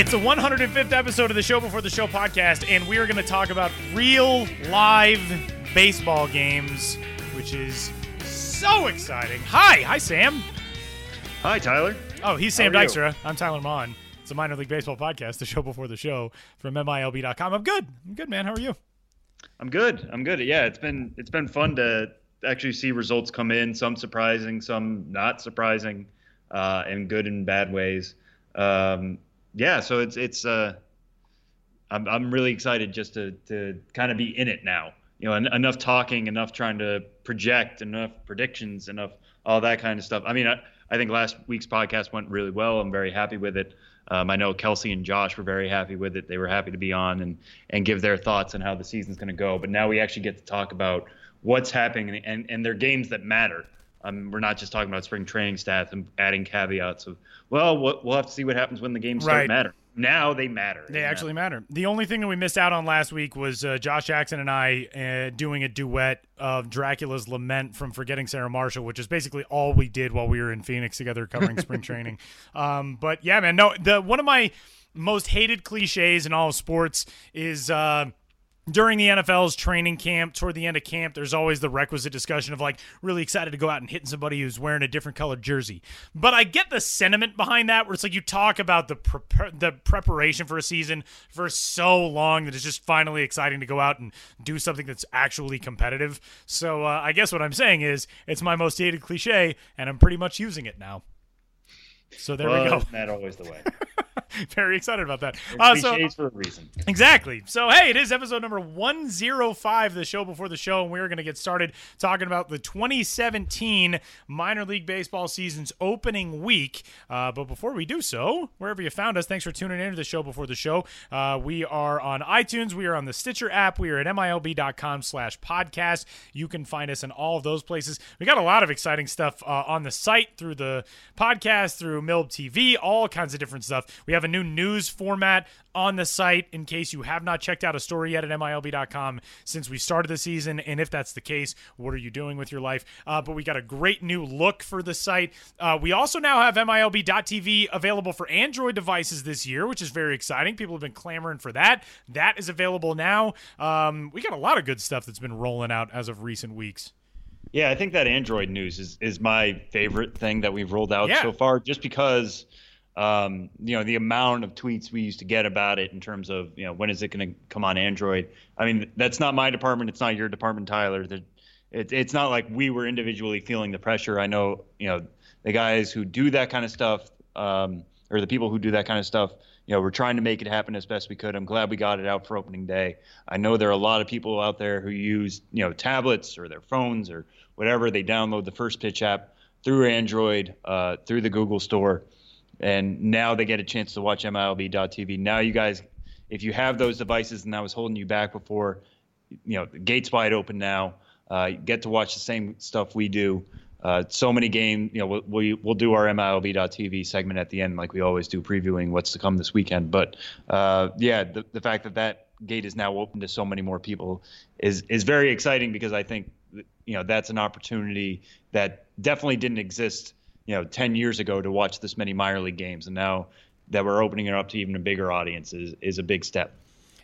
It's the 105th episode of the Show Before the Show podcast, and we are going to talk about real live baseball games, which is so exciting. Hi, hi, Sam. Hi, Tyler. Oh, he's Sam How? Dykstra. I'm Tyler Maun. It's a minor league baseball podcast, the show before the show from MILB.com. I'm good. I'm good, man. How are you? I'm good. I'm good. Yeah, it's been it's been fun to actually see results come in. Some surprising, some not surprising, uh, in good and bad ways. Um, yeah, so it's it's. Uh, I'm I'm really excited just to to kind of be in it now. You know, en- enough talking, enough trying to project, enough predictions, enough all that kind of stuff. I mean, I, I think last week's podcast went really well. I'm very happy with it. Um, I know Kelsey and Josh were very happy with it. They were happy to be on and and give their thoughts on how the season's going to go. But now we actually get to talk about what's happening and and they're games that matter. Um, we're not just talking about spring training stats and adding caveats of well, we'll have to see what happens when the games Right. start matter. Now they matter. They matter. actually matter. The only thing that we missed out on last week was uh, Josh Jackson and I uh, doing a duet of Dracula's Lament from Forgetting Sarah Marshall, which is basically all we did while we were in Phoenix together covering spring training. Um, but yeah, man, no, the one of my most hated cliches in all of sports is. Uh, during the NFL's training camp, toward the end of camp, there's always the requisite discussion of like really excited to go out and hitting somebody who's wearing a different colored jersey. But I get the sentiment behind that, where it's like you talk about the prep the preparation for a season for so long that it's just finally exciting to go out and do something that's actually competitive. So uh, I guess what I'm saying is it's my most hated cliche, and I'm pretty much using it now. So there well, we go. Isn't that always the way? Very excited about that. Uh, so for a reason. Exactly. So, hey, it is episode number 105, the show before the show, and we're going to get started talking about the 2017 minor league baseball season's opening week. Uh, but before we do so, wherever you found us, thanks for tuning in to the show before the show. Uh, we are on iTunes, we are on the Stitcher app, we are at MILB.com slash podcast. You can find us in all of those places. We got a lot of exciting stuff uh, on the site through the podcast, through MILB TV, all kinds of different stuff. We have a new news format on the site in case you have not checked out a story yet at MILB.com since we started the season. And if that's the case, what are you doing with your life? Uh, but we got a great new look for the site. Uh, we also now have MILB.TV available for Android devices this year, which is very exciting. People have been clamoring for that. That is available now. Um, we got a lot of good stuff that's been rolling out as of recent weeks. Yeah, I think that Android news is is my favorite thing that we've rolled out Yeah. so far, just because um, you know the amount of tweets we used to get about it in terms of you know when is it going to come on Android. I mean, that's not my department. It's not your department, Tyler. The- It, it's not like we were individually feeling the pressure. I know you know the guys who do that kind of stuff, um, or the people who do that kind of stuff. You know, we're trying to make it happen as best we could. I'm glad we got it out for opening day. I know there are a lot of people out there who use, you know, tablets or their phones or whatever. They download the First Pitch app through Android, uh, through the Google Store, and now they get a chance to watch MILB.TV. Now you guys, if you have those devices and that was holding you back before, you know, the gates wide open now. Uh, get to watch the same stuff we do. Uh, so many games, you know, we'll, we, we'll do our MILB.TV segment at the end, like we always do, previewing what's to come this weekend. But uh, yeah, the, the fact that that gate is now open to so many more people is is very exciting because I think, you know, that's an opportunity that definitely didn't exist, you know, 10 years ago to watch this many minor league games, and now that we're opening it up to even a bigger audience is is a big step.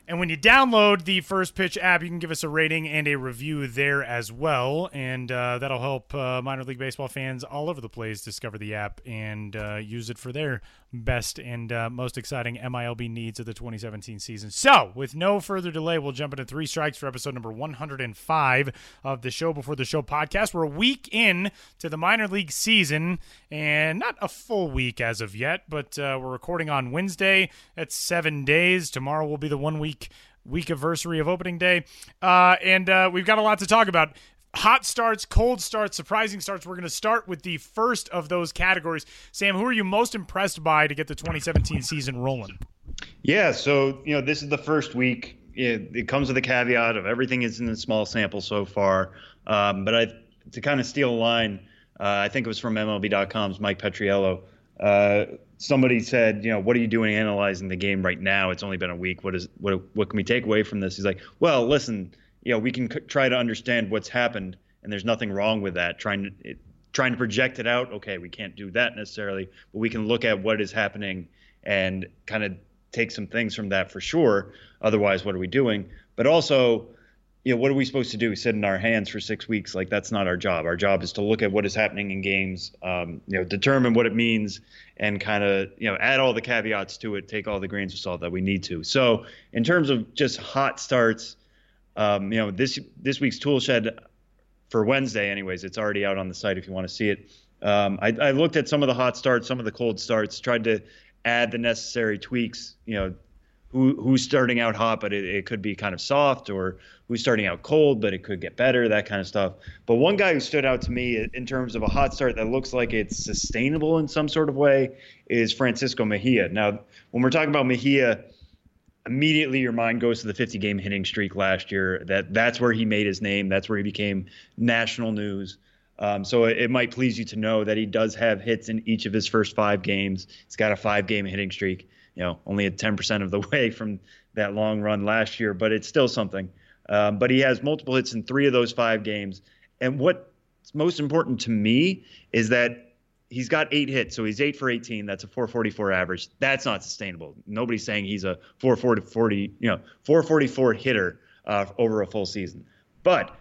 And when you download the First Pitch app, you can give us a rating and a review there as well. And uh, that'll help uh, minor league baseball fans all over the place discover the app and uh, use it for their best and uh, most exciting MILB needs of the 2017 season. So, with no further delay, we'll jump into three strikes for episode number 105 of the Show Before the Show podcast. We're a week in to the minor league season, and not a full week as of yet, but uh, we're recording on Wednesday. That's seven days. Tomorrow will be the one week week anniversary of opening day, uh, and uh, we've got a lot to talk about. Hot starts, cold starts, surprising starts. We're going to start with the first of those categories. Sam, who are you most impressed by to get the 2017 season rolling? Yeah, so you know this is the first week. It, it comes with a caveat of everything is in a small sample so far. Um, but I, to kind of steal a line, uh, I think it was from MLB.com's Mike Petriello. Uh, somebody said, you know, what are you doing analyzing the game right now? It's only been a week. What is what what can we take away from this? He's like, well, listen, you know, we can c- try to understand what's happened, and there's nothing wrong with that. Trying to it, trying to project it out. Okay, we can't do that necessarily, but we can look at what is happening and kind of take some things from that for sure. Otherwise, what are we doing? But also, you know, what are we supposed to do? Sit in our hands for six weeks? Like that's not our job. Our job is to look at what is happening in games, um, you know, determine what it means, and kind of you know add all the caveats to it, take all the grains of salt that we need to. So in terms of just hot starts, um, you know, this this week's tool shed for Wednesday, anyways, it's already out on the site if you want to see it. Um, I, I looked at some of the hot starts, some of the cold starts, tried to add the necessary tweaks, you know, who who's starting out hot, but it, it could be kind of soft, or who's starting out cold, but it could get better, that kind of stuff. But one guy who stood out to me in terms of a hot start that looks like it's sustainable in some sort of way is Francisco Mejia. Now, when we're talking about Mejia, immediately your mind goes to the 50 game hitting streak last year. That that's where he made his name. That's where he became national news. Um, so it, it, might please you to know that he does have hits in each of his first five games. He's got a five game hitting streak you know, only at 10% of the way from that long run last year, but it's still something. Um, but he has multiple hits in three of those five games. And what's most important to me is that he's got eight hits, so he's eight for 18. That's a 444 average. That's not sustainable. Nobody's saying he's a 440, you know, 444 hitter uh, over a full season. But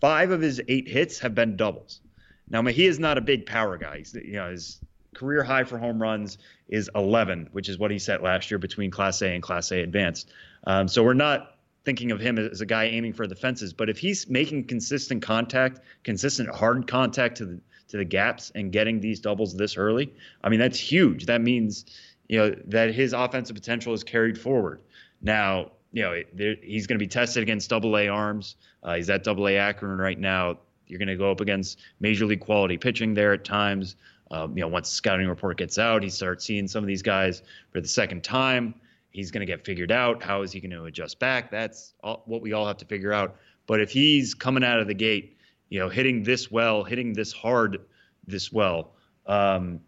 five of his eight hits have been doubles. Now, he is not a big power guy. He's, you know, his career high for home runs is 11, which is what he set last year between Class A and Class A Advanced. Um, so we're not thinking of him as a guy aiming for the fences, but if he's making consistent contact, consistent hard contact to the to the gaps and getting these doubles this early, I mean that's huge. That means you know that his offensive potential is carried forward. Now, you know he's going to be tested against Double A arms. Uh, he's at Double A Akron right now. You're going to go up against major league quality pitching there at times. Um, you know, once the scouting report gets out, he starts seeing some of these guys for the second time. He's going to get figured out. How is he going to adjust back? That's all, what we all have to figure out. But if he's coming out of the gate, you know, hitting this well, hitting this hard, this well, um,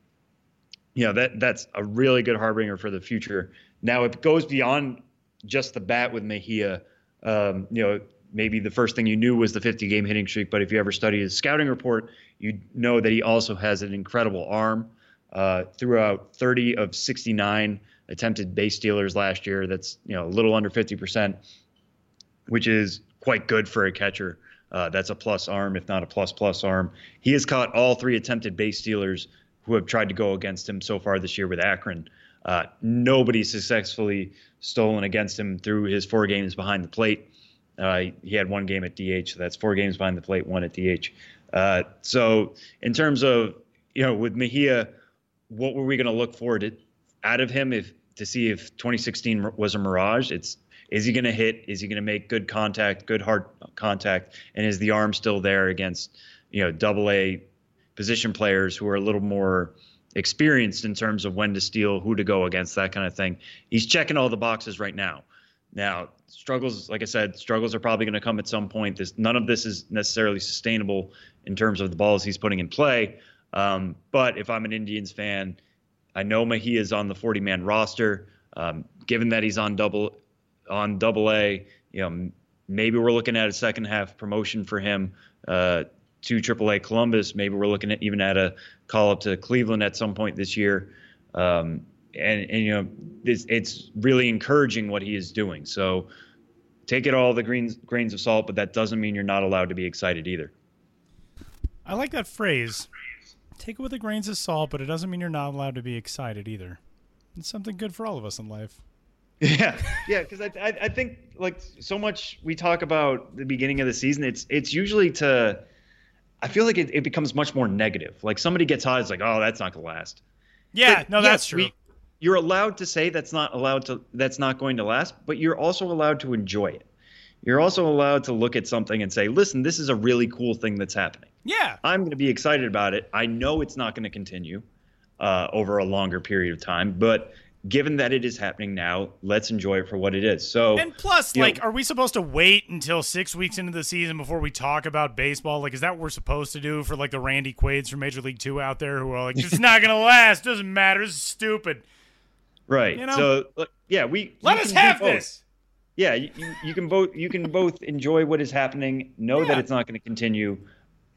you know, that that's a really good harbinger for the future. Now, it goes beyond just the bat with Mejia. Um, you know, maybe the first thing you knew was the 50 game hitting streak, but if you ever study his scouting report, you know that he also has an incredible arm. Uh, throughout 30 of 69 attempted base stealers last year, that's you know a little under 50%, which is quite good for a catcher. Uh, that's a plus arm, if not a plus plus arm. He has caught all three attempted base stealers who have tried to go against him so far this year with Akron. Uh, nobody successfully stolen against him through his four games behind the plate. Uh, he had one game at DH, so that's four games behind the plate, one at DH. Uh, so in terms of you know with Mejia, what were we going to look for to, out of him if to see if 2016 was a mirage? It's is he going to hit? Is he going to make good contact, good hard contact, and is the arm still there against you know Double A position players who are a little more experienced in terms of when to steal, who to go against, that kind of thing. He's checking all the boxes right now. Now, struggles, like I said, struggles are probably going to come at some point. This none of this is necessarily sustainable in terms of the balls he's putting in play. Um, but if I'm an Indians fan, I know Mejia is on the 40 man roster. Um, given that he's on double on double A, you know, maybe we're looking at a second half promotion for him uh, to Triple A Columbus. Maybe we're looking at even at a call up to Cleveland at some point this year. Um, and and you know it's really encouraging what he is doing. So take it all the grains grains of salt, but that doesn't mean you're not allowed to be excited either. I like that phrase. Take it with the grains of salt, but it doesn't mean you're not allowed to be excited either. It's something good for all of us in life. Yeah, yeah, because I, I, I think like so much we talk about the beginning of the season. It's it's usually to, I feel like it, it becomes much more negative. Like somebody gets hot, it's like, oh, that's not gonna last. Yeah, But no, yes, that's true. we- you're allowed to say that's not allowed to that's not going to last, but you're also allowed to enjoy it. You're also allowed to look at something and say, listen, this is a really cool thing that's happening. yeah, I'm going to be excited about it. I know it's not going to continue uh, over a longer period of time, but given that it is happening now, let's enjoy it for what it is. So, And plus, you know- like, are we supposed to wait until six weeks into the season before we talk about baseball? Like, is that what we're supposed to do for like the Randy Quaids from Major League Two out there who are like, it's not gonna last, doesn't matter, it's stupid. right. you know? so, yeah, we Let us have this. Yeah, you, you, can both you can both enjoy what is happening, know Yeah. that it's not going to continue,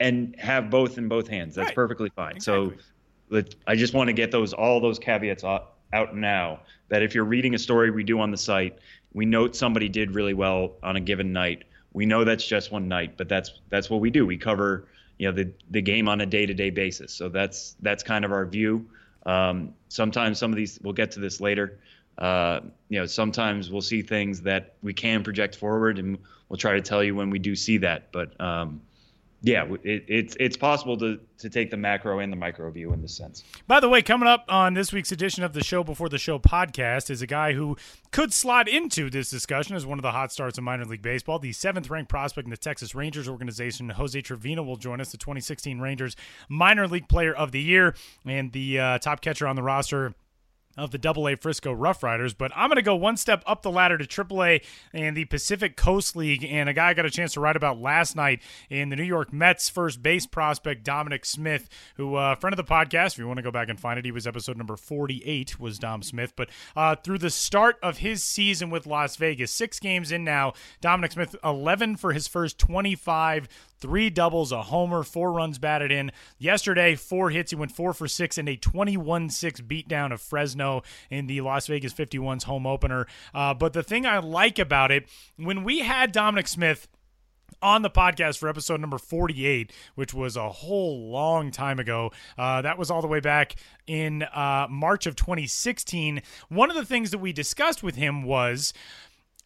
and have both in both hands. That's Right. perfectly fine. So, Exactly. let, I just want to get those all those caveats out, out now. That if you're reading a story we do on the site, we note somebody did really well on a given night. We know that's just one night, but that's that's what we do. We cover you know the the game on a day to day basis. So that's that's kind of our view. Um, sometimes some of these we'll get to this later. Uh, you know, sometimes we'll see things that we can project forward, and we'll try to tell you when we do see that. But um, yeah, it, it's it's possible to to take the macro and the micro view in this sense. By the way, coming up on this week's edition of the Show Before the Show podcast is a guy who could slot into this discussion as one of the hot starts in minor league baseball. The seventh ranked prospect in the Texas Rangers organization, Jose Trevino, will join us, the 2016 Rangers minor league player of the year and the uh, top catcher on the roster of the Double A Frisco Rough Riders, but I'm going to go one step up the ladder to Triple A and the Pacific Coast League. And a guy I got a chance to write about last night in the New York Mets first base prospect Dominic Smith, who uh, friend of the podcast. If you want to go back and find it, he was episode number 48 was Dom Smith. But uh, through the start of his season with Las Vegas, six games in now, Dominic Smith 11 for his first 25 three doubles, a homer, four runs batted in. Yesterday, four hits. He went four for six and a 21 6 beatdown of Fresno in the Las Vegas 51's home opener. Uh, but the thing I like about it, when we had Dominic Smith, on the podcast for episode number 48, which was a whole long time ago. Uh, that was all the way back in uh, March of 2016. One of the things that we discussed with him was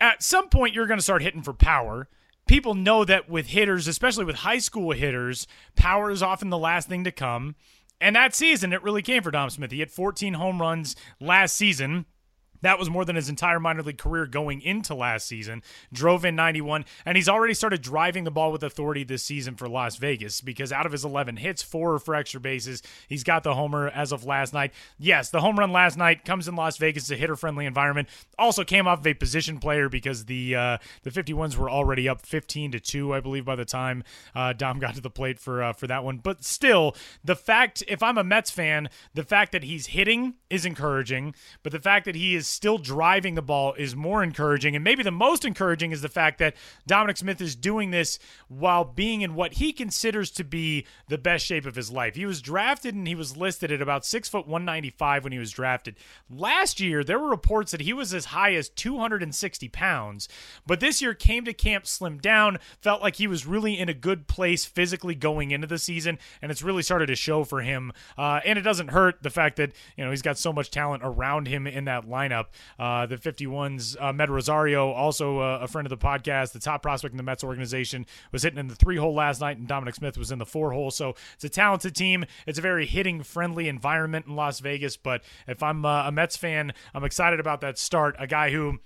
at some point you're going to start hitting for power. People know that with hitters, especially with high school hitters, power is often the last thing to come. And that season, it really came for Dom Smith. He hit 14 home runs last season. That was more than his entire minor league career going into last season. Drove in 91, and he's already started driving the ball with authority this season for Las Vegas because out of his 11 hits, four are for extra bases. He's got the homer as of last night. Yes, the home run last night comes in Las Vegas, a hitter friendly environment. Also came off of a position player because the uh, the 51s were already up 15 to two, I believe, by the time uh, Dom got to the plate for uh, for that one. But still, the fact if I'm a Mets fan, the fact that he's hitting is encouraging, but the fact that he is still driving the ball is more encouraging. And maybe the most encouraging is the fact that Dominic Smith is doing this while being in what he considers to be the best shape of his life. He was drafted and he was listed at about six foot 195 when he was drafted. Last year, there were reports that he was as high as 260 pounds, but this year came to camp slimmed down, felt like he was really in a good place physically going into the season, and it's really started to show for him. Uh, and it doesn't hurt the fact that, you know, he's got so much talent around him in that lineup. Uh, the 51's uh, Med Rosario, also uh, a friend of the podcast, the top prospect in the Mets organization, was hitting in the three hole last night, and Dominic Smith was in the four hole. So it's a talented team. It's a very hitting friendly environment in Las Vegas. But if I'm uh, a Mets fan, I'm excited about that start. A guy who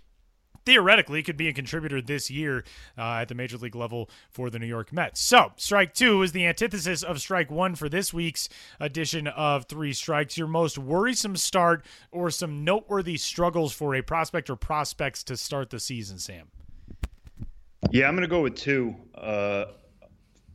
theoretically could be a contributor this year uh, at the major league level for the New York Mets. So, strike two is the antithesis of strike one for this week's edition of Three Strikes. Your most worrisome start or some noteworthy struggles for a prospect or prospects to start the season, Sam? Yeah, I'm going to go with two. Uh,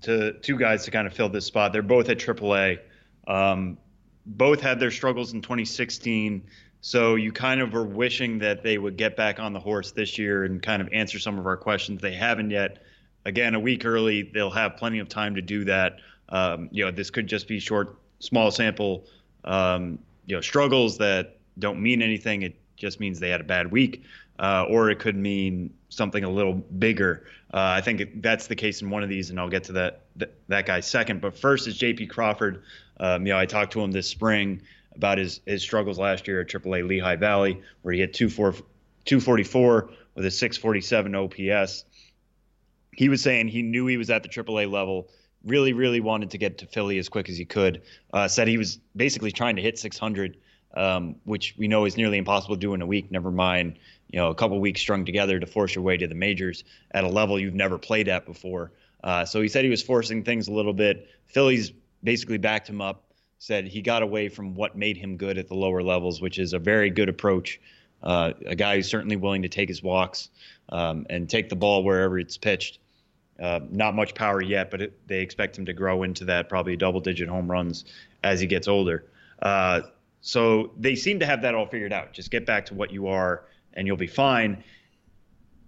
to two guys to kind of fill this spot. They're both at AAA. Um, both had their struggles in 2016. So you kind of were wishing that they would get back on the horse this year and kind of answer some of our questions. They haven't yet. Again, a week early, they'll have plenty of time to do that. Um, you know, this could just be short, small sample, um, you know, struggles that don't mean anything. It just means they had a bad week, uh, or it could mean something a little bigger. Uh, I think that's the case in one of these, and I'll get to that that, that guy second. But first is J.P. Crawford. Um, you know, I talked to him this spring about his his struggles last year at AAA Lehigh Valley, where he hit 244 with a 647 OPS. He was saying he knew he was at the AAA level really, really wanted to get to Philly as quick as he could. Uh, said he was basically trying to hit 600, um, which we know is nearly impossible to do in a week. Never mind, you know, a couple weeks strung together to force your way to the majors at a level you've never played at before. Uh, so he said he was forcing things a little bit. Philly's basically backed him up. Said he got away from what made him good at the lower levels, which is a very good approach. Uh, a guy who's certainly willing to take his walks um, and take the ball wherever it's pitched. Uh, not much power yet, but it, they expect him to grow into that probably double digit home runs as he gets older. Uh, so they seem to have that all figured out. Just get back to what you are and you'll be fine.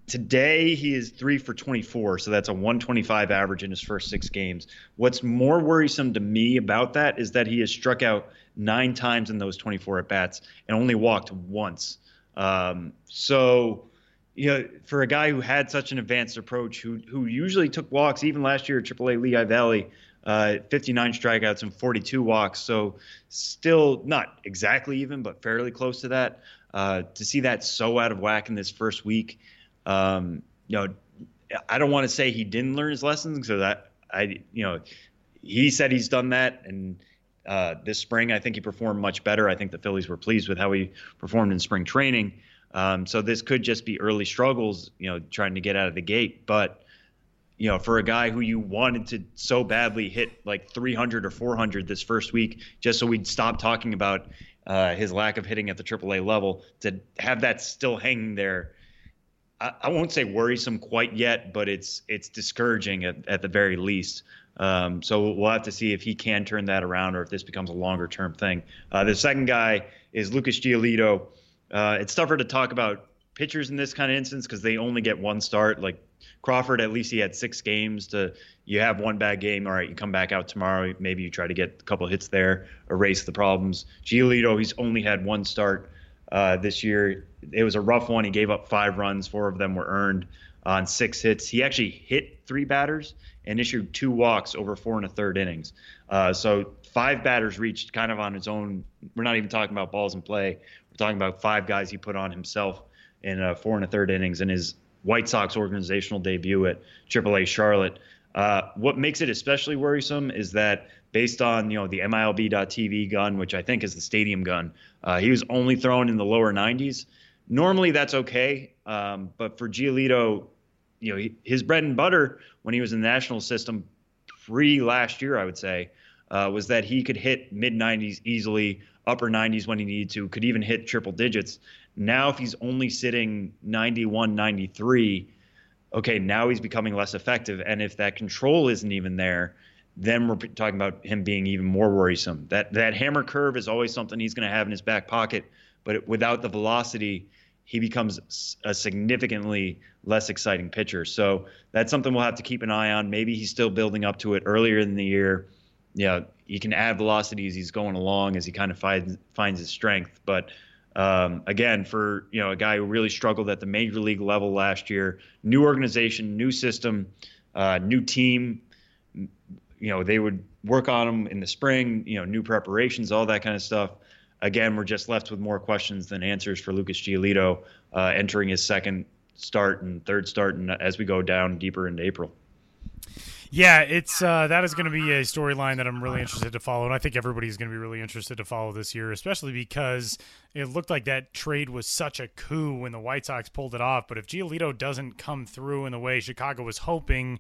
Today he is three for 24, so that's a 125 average in his first six games. What's more worrisome to me about that is that he has struck out nine times in those 24 at bats and only walked once. Um, so you know, for a guy who had such an advanced approach, who who usually took walks, even last year at AAA Lehigh Valley, uh, 59 strikeouts and 42 walks, so still not exactly even, but fairly close to that. Uh, to see that so out of whack in this first week, um, you know, I don't want to say he didn't learn his lessons because I, I, you know, he said he's done that, and uh, this spring I think he performed much better. I think the Phillies were pleased with how he performed in spring training. Um, so this could just be early struggles, you know, trying to get out of the gate. But you know, for a guy who you wanted to so badly hit like 300 or 400 this first week, just so we'd stop talking about uh, his lack of hitting at the AAA level, to have that still hanging there, I, I, won't say worrisome quite yet, but it's it's discouraging at, at the very least. Um, so we'll have to see if he can turn that around or if this becomes a longer term thing. Uh, the second guy is Lucas Giolito. Uh, it's tougher to talk about pitchers in this kind of instance because they only get one start. Like Crawford, at least he had six games to. You have one bad game, all right. You come back out tomorrow. Maybe you try to get a couple hits there, erase the problems. Giolito, he's only had one start uh, this year. It was a rough one. He gave up five runs. Four of them were earned on six hits. He actually hit three batters and issued two walks over four and a third innings. Uh, so five batters reached kind of on his own. We're not even talking about balls in play We're talking about five guys he put on himself in uh, four and a third innings in his White Sox organizational debut at AAA Charlotte. Uh, what makes it especially worrisome is that based on you know the MILB.TV gun, which I think is the stadium gun, uh, he was only thrown in the lower 90s. Normally that's okay, um, but for Giolito, you know he, his bread and butter when he was in the Nationals system pre last year, I would say, uh, was that he could hit mid 90s easily upper 90s when he needed to, could even hit triple digits. Now, if he's only sitting 91, 93, okay, now he's becoming less effective. And if that control isn't even there, then we're talking about him being even more worrisome. That that hammer curve is always something he's going to have in his back pocket, but without the velocity, he becomes a significantly less exciting pitcher. So that's something we'll have to keep an eye on. Maybe he's still building up to it earlier in the year yeah, he can add velocity as he's going along as he kind of finds finds his strength. But um, again, for you know a guy who really struggled at the major league level last year, new organization, new system, uh, new team. You know they would work on them in the spring. You know new preparations, all that kind of stuff. Again, we're just left with more questions than answers for Lucas Giolito uh, entering his second start and third start, and as we go down deeper into April. Yeah, it's uh, that is going to be a storyline that I'm really interested to follow, and I think everybody's going to be really interested to follow this year, especially because it looked like that trade was such a coup when the White Sox pulled it off. But if Giolito doesn't come through in the way Chicago was hoping,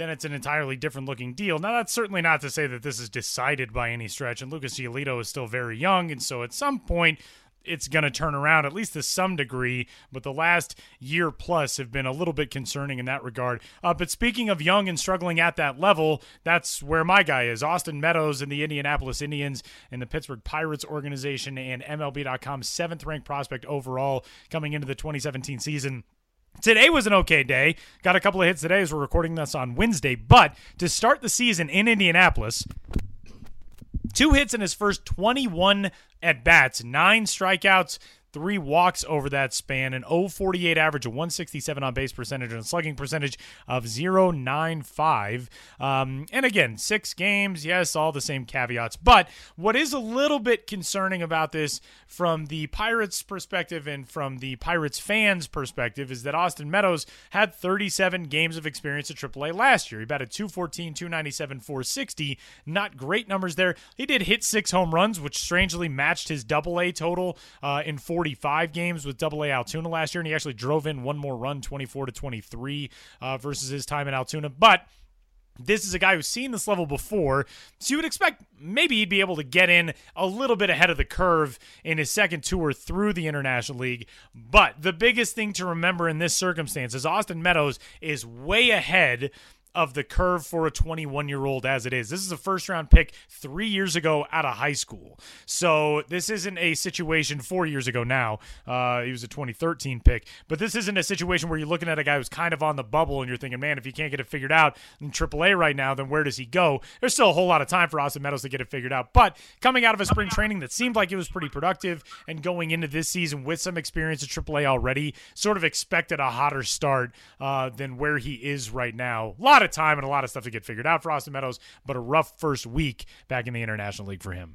then it's an entirely different looking deal. Now, that's certainly not to say that this is decided by any stretch, and Lucas Giolito is still very young, and so at some point it's going to turn around at least to some degree, but the last year plus have been a little bit concerning in that regard. Uh, but speaking of young and struggling at that level, that's where my guy is Austin Meadows in the Indianapolis Indians and the Pittsburgh Pirates organization and MLB.com seventh ranked prospect overall coming into the 2017 season. Today was an okay day. Got a couple of hits today as we're recording this on Wednesday, but to start the season in Indianapolis, Two hits in his first 21 at bats, nine strikeouts, three walks over that span, an 048 average, a 167 on base percentage, and a slugging percentage of 095. Um, and again, six games, yes, all the same caveats. But what is a little bit concerning about this from the Pirates' perspective and from the Pirates fans' perspective is that Austin Meadows had 37 games of experience at AAA last year. He batted 214, 297, 460. Not great numbers there. He did hit six home runs, which strangely matched his double A total uh, in 45 games with double A Altoona last year. And he actually drove in one more run, 24 to 23 uh, versus his time in Altoona. But this is a guy who's seen this level before, so you would expect maybe he'd be able to get in a little bit ahead of the curve in his second tour through the International League. But the biggest thing to remember in this circumstance is Austin Meadows is way ahead of the curve for a 21 year old as it is. This is a first round pick three years ago out of high school. So this isn't a situation four years ago now. Uh, he was a 2013 pick, but this isn't a situation where you're looking at a guy who's kind of on the bubble and you're thinking, man, if he can't get it figured out in AAA right now, then where does he go? There's still a whole lot of time for Austin Meadows to get it figured out. But coming out of a spring training that seemed like it was pretty productive and going into this season with some experience at AAA already, sort of expected a hotter start uh, than where he is right now. A lot lot of time and a lot of stuff to get figured out for Austin Meadows, but a rough first week back in the International League for him.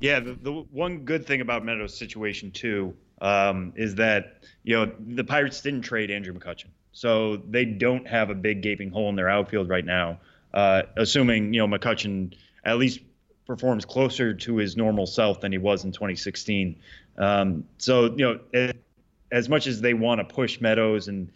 Yeah, the, the one good thing about Meadows' situation too um, is that you know the Pirates didn't trade Andrew McCutchen, so they don't have a big gaping hole in their outfield right now. Uh, assuming you know McCutchen at least performs closer to his normal self than he was in 2016. Um, so you know, as much as they want to push Meadows and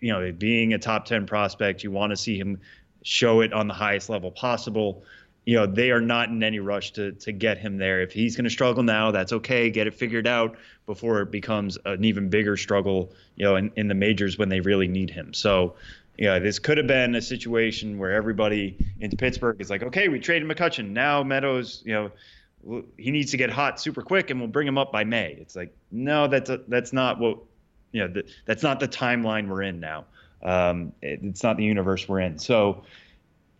you know, being a top 10 prospect, you want to see him show it on the highest level possible. You know, they are not in any rush to to get him there. If he's going to struggle now, that's okay. Get it figured out before it becomes an even bigger struggle, you know, in, in the majors when they really need him. So, yeah, this could have been a situation where everybody in Pittsburgh is like, okay, we traded McCutchen. Now Meadows, you know, he needs to get hot super quick and we'll bring him up by May. It's like, no, that's a, that's not what you know, the, that's not the timeline we're in now. Um, it, it's not the universe we're in. So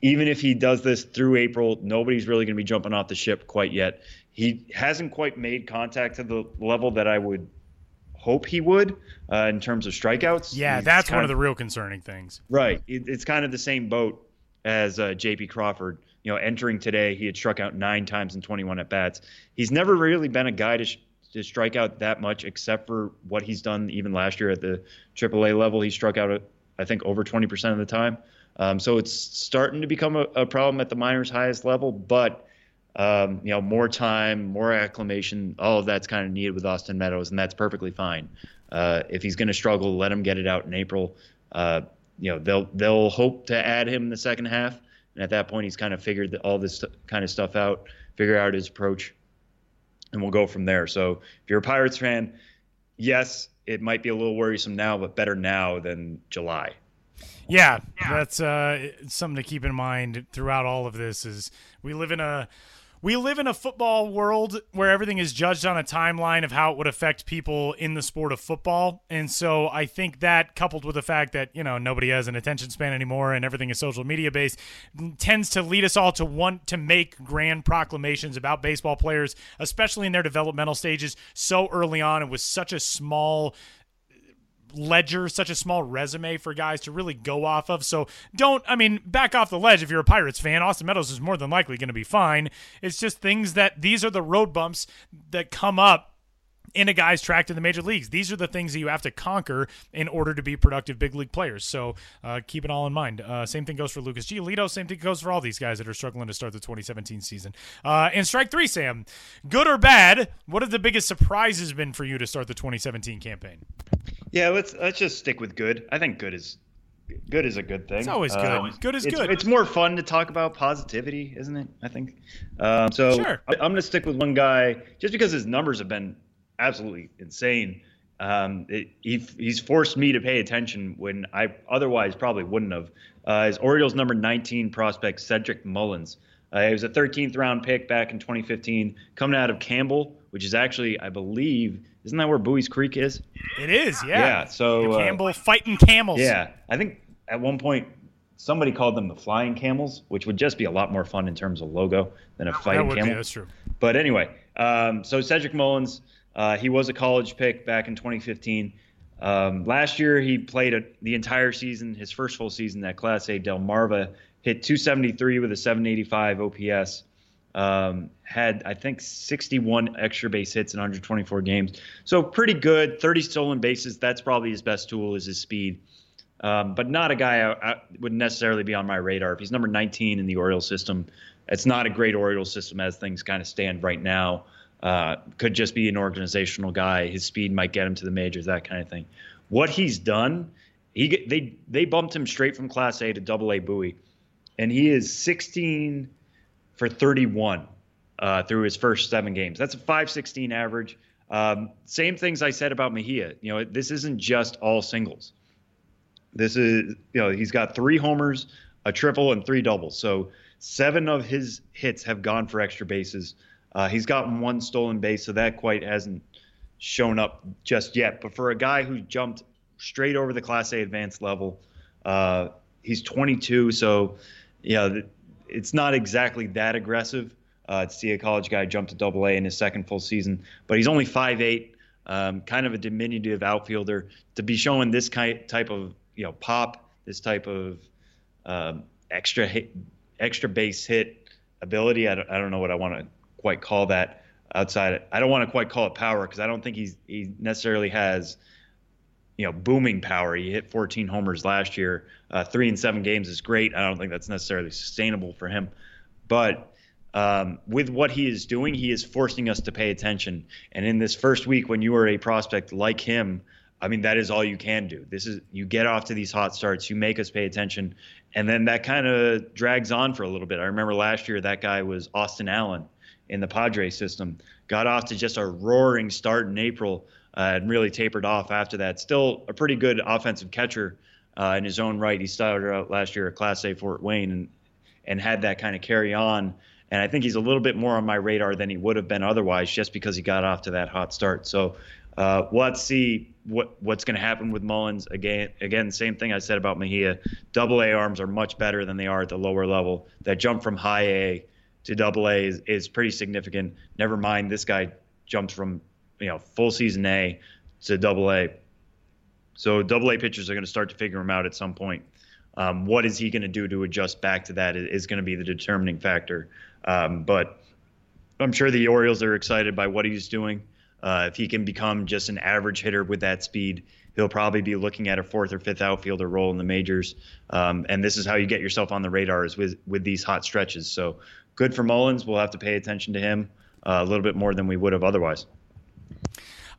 even if he does this through April, nobody's really going to be jumping off the ship quite yet. He hasn't quite made contact to the level that I would hope he would uh, in terms of strikeouts. Yeah, that's one of, of the real concerning things. Right. It, it's kind of the same boat as uh, J.P. Crawford. You know, entering today, he had struck out nine times in 21 at bats. He's never really been a guy to sh- to strike out that much, except for what he's done even last year at the AAA level. He struck out, I think, over 20% of the time. Um, so it's starting to become a, a, problem at the minors' highest level, but um, you know, more time, more acclimation, all of that's kind of needed with Austin Meadows, and that's perfectly fine. Uh, if he's going to struggle, let him get it out in April. Uh, you know, they'll they'll hope to add him in the second half, and at that point, he's kind of figured all this kind of stuff out, figure out his approach and we'll go from there. So if you're a Pirates fan, yes, it might be a little worrisome now, but better now than July. Yeah, that's uh, something to keep in mind throughout all of this. Is we live in a we live in a football world where everything is judged on a timeline of how it would affect people in the sport of football. And so I think that coupled with the fact that, you know, nobody has an attention span anymore and everything is social media based tends to lead us all to want to make grand proclamations about baseball players, especially in their developmental stages so early on and with such a small ledger, such a small resume for guys to really go off of. So don't, I mean, back off the ledge if you're a Pirates fan. Austin Meadows is more than likely going to be fine. It's just things that these are the road bumps that come up in a guy's track to the major leagues. These are the things that you have to conquer in order to be productive big league players. So uh, keep it all in mind. Uh, same thing goes for Lucas Giolito. Same thing goes for all these guys that are struggling to start the 2017 season. Uh, and strike three, Sam. Good or bad? What have the biggest surprises been for you to start the 2017 campaign? Yeah, let's let's just stick with good. I think good is good is a good thing. It's always good. Uh, good is it's, good. It's more fun to talk about positivity, isn't it? I think. Um, so sure. I, am going to stick with one guy just because his numbers have been absolutely insane. Um, it, he, he's forced me to pay attention when I otherwise probably wouldn't have. Uh, is Orioles number 19 prospect Cedric Mullins. Uh, he was a 13th round pick back in 2015, coming out of Campbell, which is actually, I believe, isn't that where Buies Creek is? It is, yeah. Yeah. So the uh, Campbell uh, fighting camels. Yeah, I think at one point somebody called them the flying camels, which would just be a lot more fun in terms of logo than a fighting camel. Be, that's true. But anyway, um, so Cedric Mullins, uh, he was a college pick back in 2015. Um, last year, he played a, the entire season, his first full season at Class A Delmarva, hit 273 with a 785 OPS. Um, had I think 61 extra base hits in 124 games, so pretty good. 30 stolen bases. That's probably his best tool is his speed, um, but not a guy I, I would necessarily be on my radar. If he's number 19 in the Orioles system, it's not a great Orioles system as things kind of stand right now. Uh, could just be an organizational guy. His speed might get him to the majors, that kind of thing. What he's done, he they they bumped him straight from Class A to Double A Bowie, and he is 16 for 31 uh, through his first seven games. That's a 516 average. Um, same things I said about Mejia. You know, this isn't just all singles. This is, you know, he's got three homers, a triple, and three doubles. So seven of his hits have gone for extra bases. Uh, he's gotten one stolen base, so that quite hasn't shown up just yet. But for a guy who jumped straight over the Class A advanced level, uh, he's 22, so yeah, it's not exactly that aggressive uh, to see a college guy jump to Double A in his second full season. But he's only 5'8", um, kind of a diminutive outfielder. To be showing this type of you know pop, this type of um, extra hit, extra base hit ability, I don't, I don't know what I want to quite call that outside. I don't want to quite call it power because I don't think he's he necessarily has you know booming power. He hit 14 homers last year. Uh, three and seven games is great. I don't think that's necessarily sustainable for him, but um, with what he is doing, he is forcing us to pay attention. And in this first week, when you are a prospect like him, I mean that is all you can do. This is you get off to these hot starts, you make us pay attention, and then that kind of drags on for a little bit. I remember last year that guy was Austin Allen in the Padre system. Got off to just a roaring start in April and really tapered off after that. Still a pretty good offensive catcher uh, in his own right. He started out last year at Class A Fort Wayne and and had that kind of carry on. And I think he's a little bit more on my radar than he would have been otherwise, just because he got off to that hot start. So uh, let's see what what's going to happen with Mullins again. Again, same thing I said about Mejia. Double A arms are much better than they are at the lower level. That jump from high A to double A is, is pretty significant. Never mind, this guy jumps from you know full season A to double A. So double A pitchers are going to start to figure him out at some point. Um, what is he going to do to adjust back to that is, going to be the determining factor. Um, but I'm sure the Orioles are excited by what he's doing. Uh, if he can become just an average hitter with that speed, he'll probably be looking at a fourth or fifth outfielder role in the majors. Um, and this is how you get yourself on the radar is with with these hot stretches. So good for Mullins. We'll have to pay attention to him uh, a little bit more than we would have otherwise.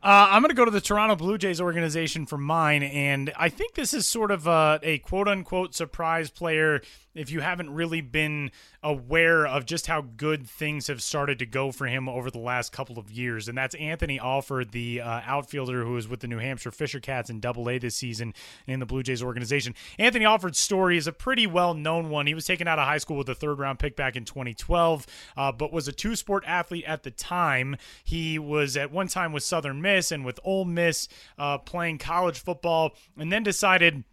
Uh, I'm going to go to the Toronto Blue Jays organization for mine, and I think this is sort of a, a quote unquote surprise player if you haven't really been aware of just how good things have started to go for him over the last couple of years. And that's Anthony Alford, the uh, outfielder who is with the New Hampshire Fisher Cats in Double A this season in the Blue Jays organization. Anthony Alford's story is a pretty well known one. He was taken out of high school with a third round pick back in 2012, uh, but was a two sport athlete at the time. He was at one time with Southern Miss and with Ole Miss uh, playing college football, and then decided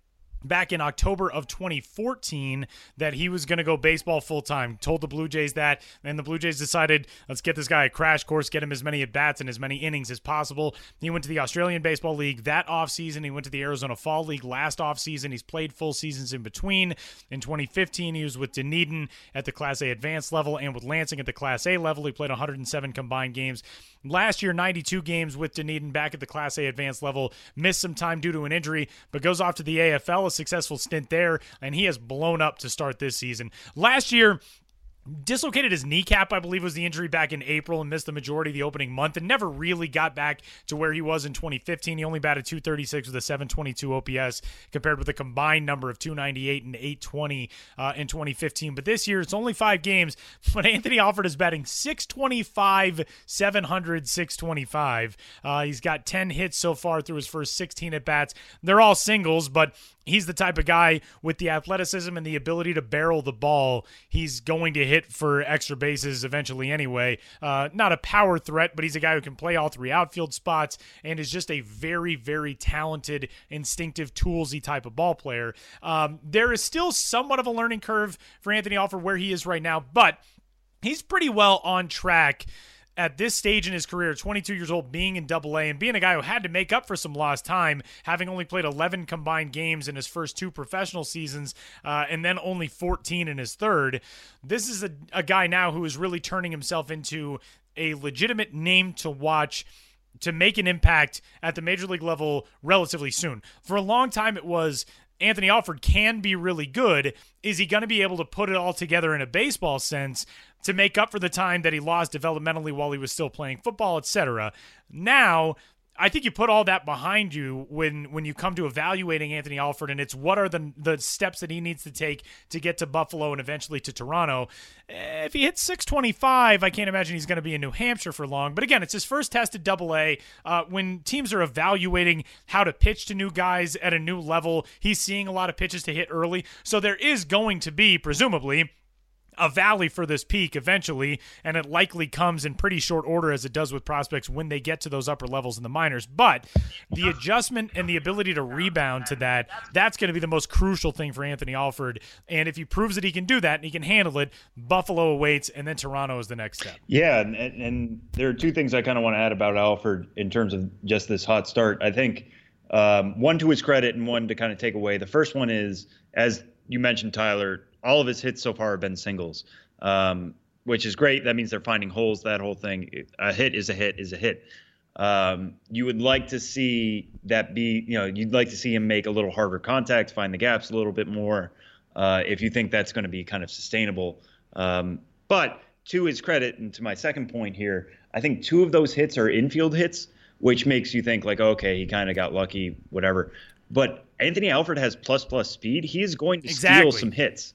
back in October of 2014 that he was going to go baseball full time. Told the Blue Jays that, and the Blue Jays decided, let's get this guy a crash course, get him as many at bats and as many innings as possible. He went to the Australian Baseball League that offseason. He went to the Arizona Fall League last offseason. He's played full seasons in between. In 2015, he was with Dunedin at the Class A advanced level and with Lansing at the Class A level. He played 107 combined games. Last year, 92 games with Dunedin back at the Class A advanced level. Missed some time due to an injury, but goes off to the AFL, a successful stint there, and he has blown up to start this season. Last year, dislocated his kneecap, I believe was the injury back in April and missed the majority of the opening month and never really got back to where he was in 2015. He only batted 236 with a 722 OPS compared with a combined number of 298 and 820 uh, in 2015. But this year it's only five games, but Anthony Alford is batting 625, 700, 625. Uh, he's got 10 hits so far through his first 16 at bats. They're all singles, but he's the type of guy with the athleticism and the ability to barrel the ball. He's going to hit hit for extra bases eventually anyway. Uh, not a power threat, but he's a guy who can play all three outfield spots and is just a very, very talented, instinctive, toolsy type of ball player. Um, there is still somewhat of a learning curve for Anthony Alford where he is right now, but he's pretty well on track at this stage in his career, 22 years old, being in Double A and being a guy who had to make up for some lost time, having only played 11 combined games in his first two professional seasons, uh, and then only 14 in his third. This is a, a guy now who is really turning himself into a legitimate name to watch to make an impact at the major league level relatively soon. For a long time, it was Anthony Alford can be really good. Is he going to be able to put it all together in a baseball sense to make up for the time that he lost developmentally while he was still playing football, etc.? Now, I think you put all that behind you when when you come to evaluating Anthony Alford, and it's what are the the steps that he needs to take to get to Buffalo and eventually to Toronto. If he hits 625, I can't imagine he's going to be in New Hampshire for long. But again, it's his first test at Double A. Uh, when teams are evaluating how to pitch to new guys at a new level, he's seeing a lot of pitches to hit early. So there is going to be, presumably, a valley for this peak eventually, and it likely comes in pretty short order as it does with prospects when they get to those upper levels in the minors. But the adjustment and the ability to rebound to that, that's going to be the most crucial thing for Anthony Alford. And if he proves that he can do that and he can handle it, Buffalo awaits, and then Toronto is the next step. Yeah, and, and there are two things I kind of want to add about Alford in terms of just this hot start. I think um, one to his credit and one to kind of take away. The first one is, as you mentioned, Tyler, all of his hits so far have been singles, um, which is great. That means they're finding holes. That whole thing. A hit is a hit is a hit. Um, you would like to see that be, you know, you'd like to see him make a little harder contact, find the gaps a little bit more, uh, if you think that's going to be kind of sustainable. Um, but to his credit, and to my second point here, I think two of those hits are infield hits, which makes you think like, okay, he kind of got lucky, whatever. But Anthony Alford has plus plus speed. He is going to exactly. steal some hits.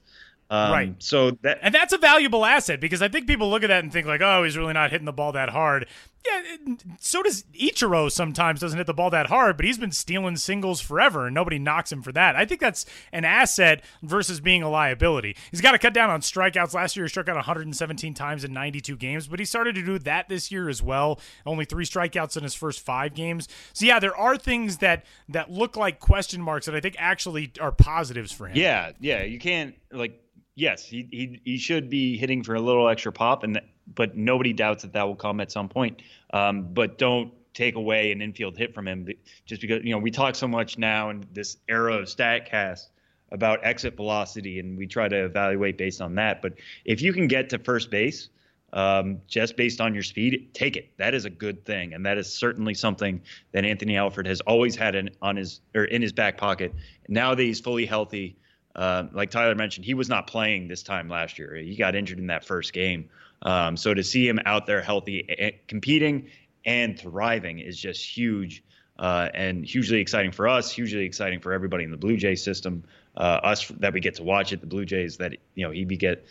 Um, right. So that and that's a valuable asset because I think people look at that and think like, oh, he's really not hitting the ball that hard. Yeah, so does Ichiro sometimes doesn't hit the ball that hard, but he's been stealing singles forever and nobody knocks him for that. I think that's an asset versus being a liability. He's got to cut down on strikeouts. Last year he struck out 117 times in 92 games, but he started to do that this year as well. Only 3 strikeouts in his first 5 games. So yeah, there are things that that look like question marks that I think actually are positives for him. Yeah, yeah, you can't like yes, he, he he should be hitting for a little extra pop, and but nobody doubts that that will come at some point. Um, but don't take away an infield hit from him just because you know we talk so much now in this era of Statcast about exit velocity, and we try to evaluate based on that. But if you can get to first base. Um, just based on your speed, take it. That is a good thing, and that is certainly something that Anthony Alford has always had in, on his or in his back pocket. Now that he's fully healthy, uh, like Tyler mentioned, he was not playing this time last year. He got injured in that first game. Um, so to see him out there healthy, competing, and thriving is just huge uh, and hugely exciting for us. Hugely exciting for everybody in the Blue Jays system. Uh, us that we get to watch it. The Blue Jays that you know he get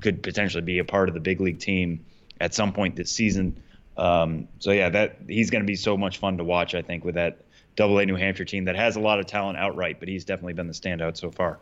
could potentially be a part of the big league team at some point this season. Um, so yeah, that he's going to be so much fun to watch. I think with that Double A New Hampshire team that has a lot of talent outright, but he's definitely been the standout so far.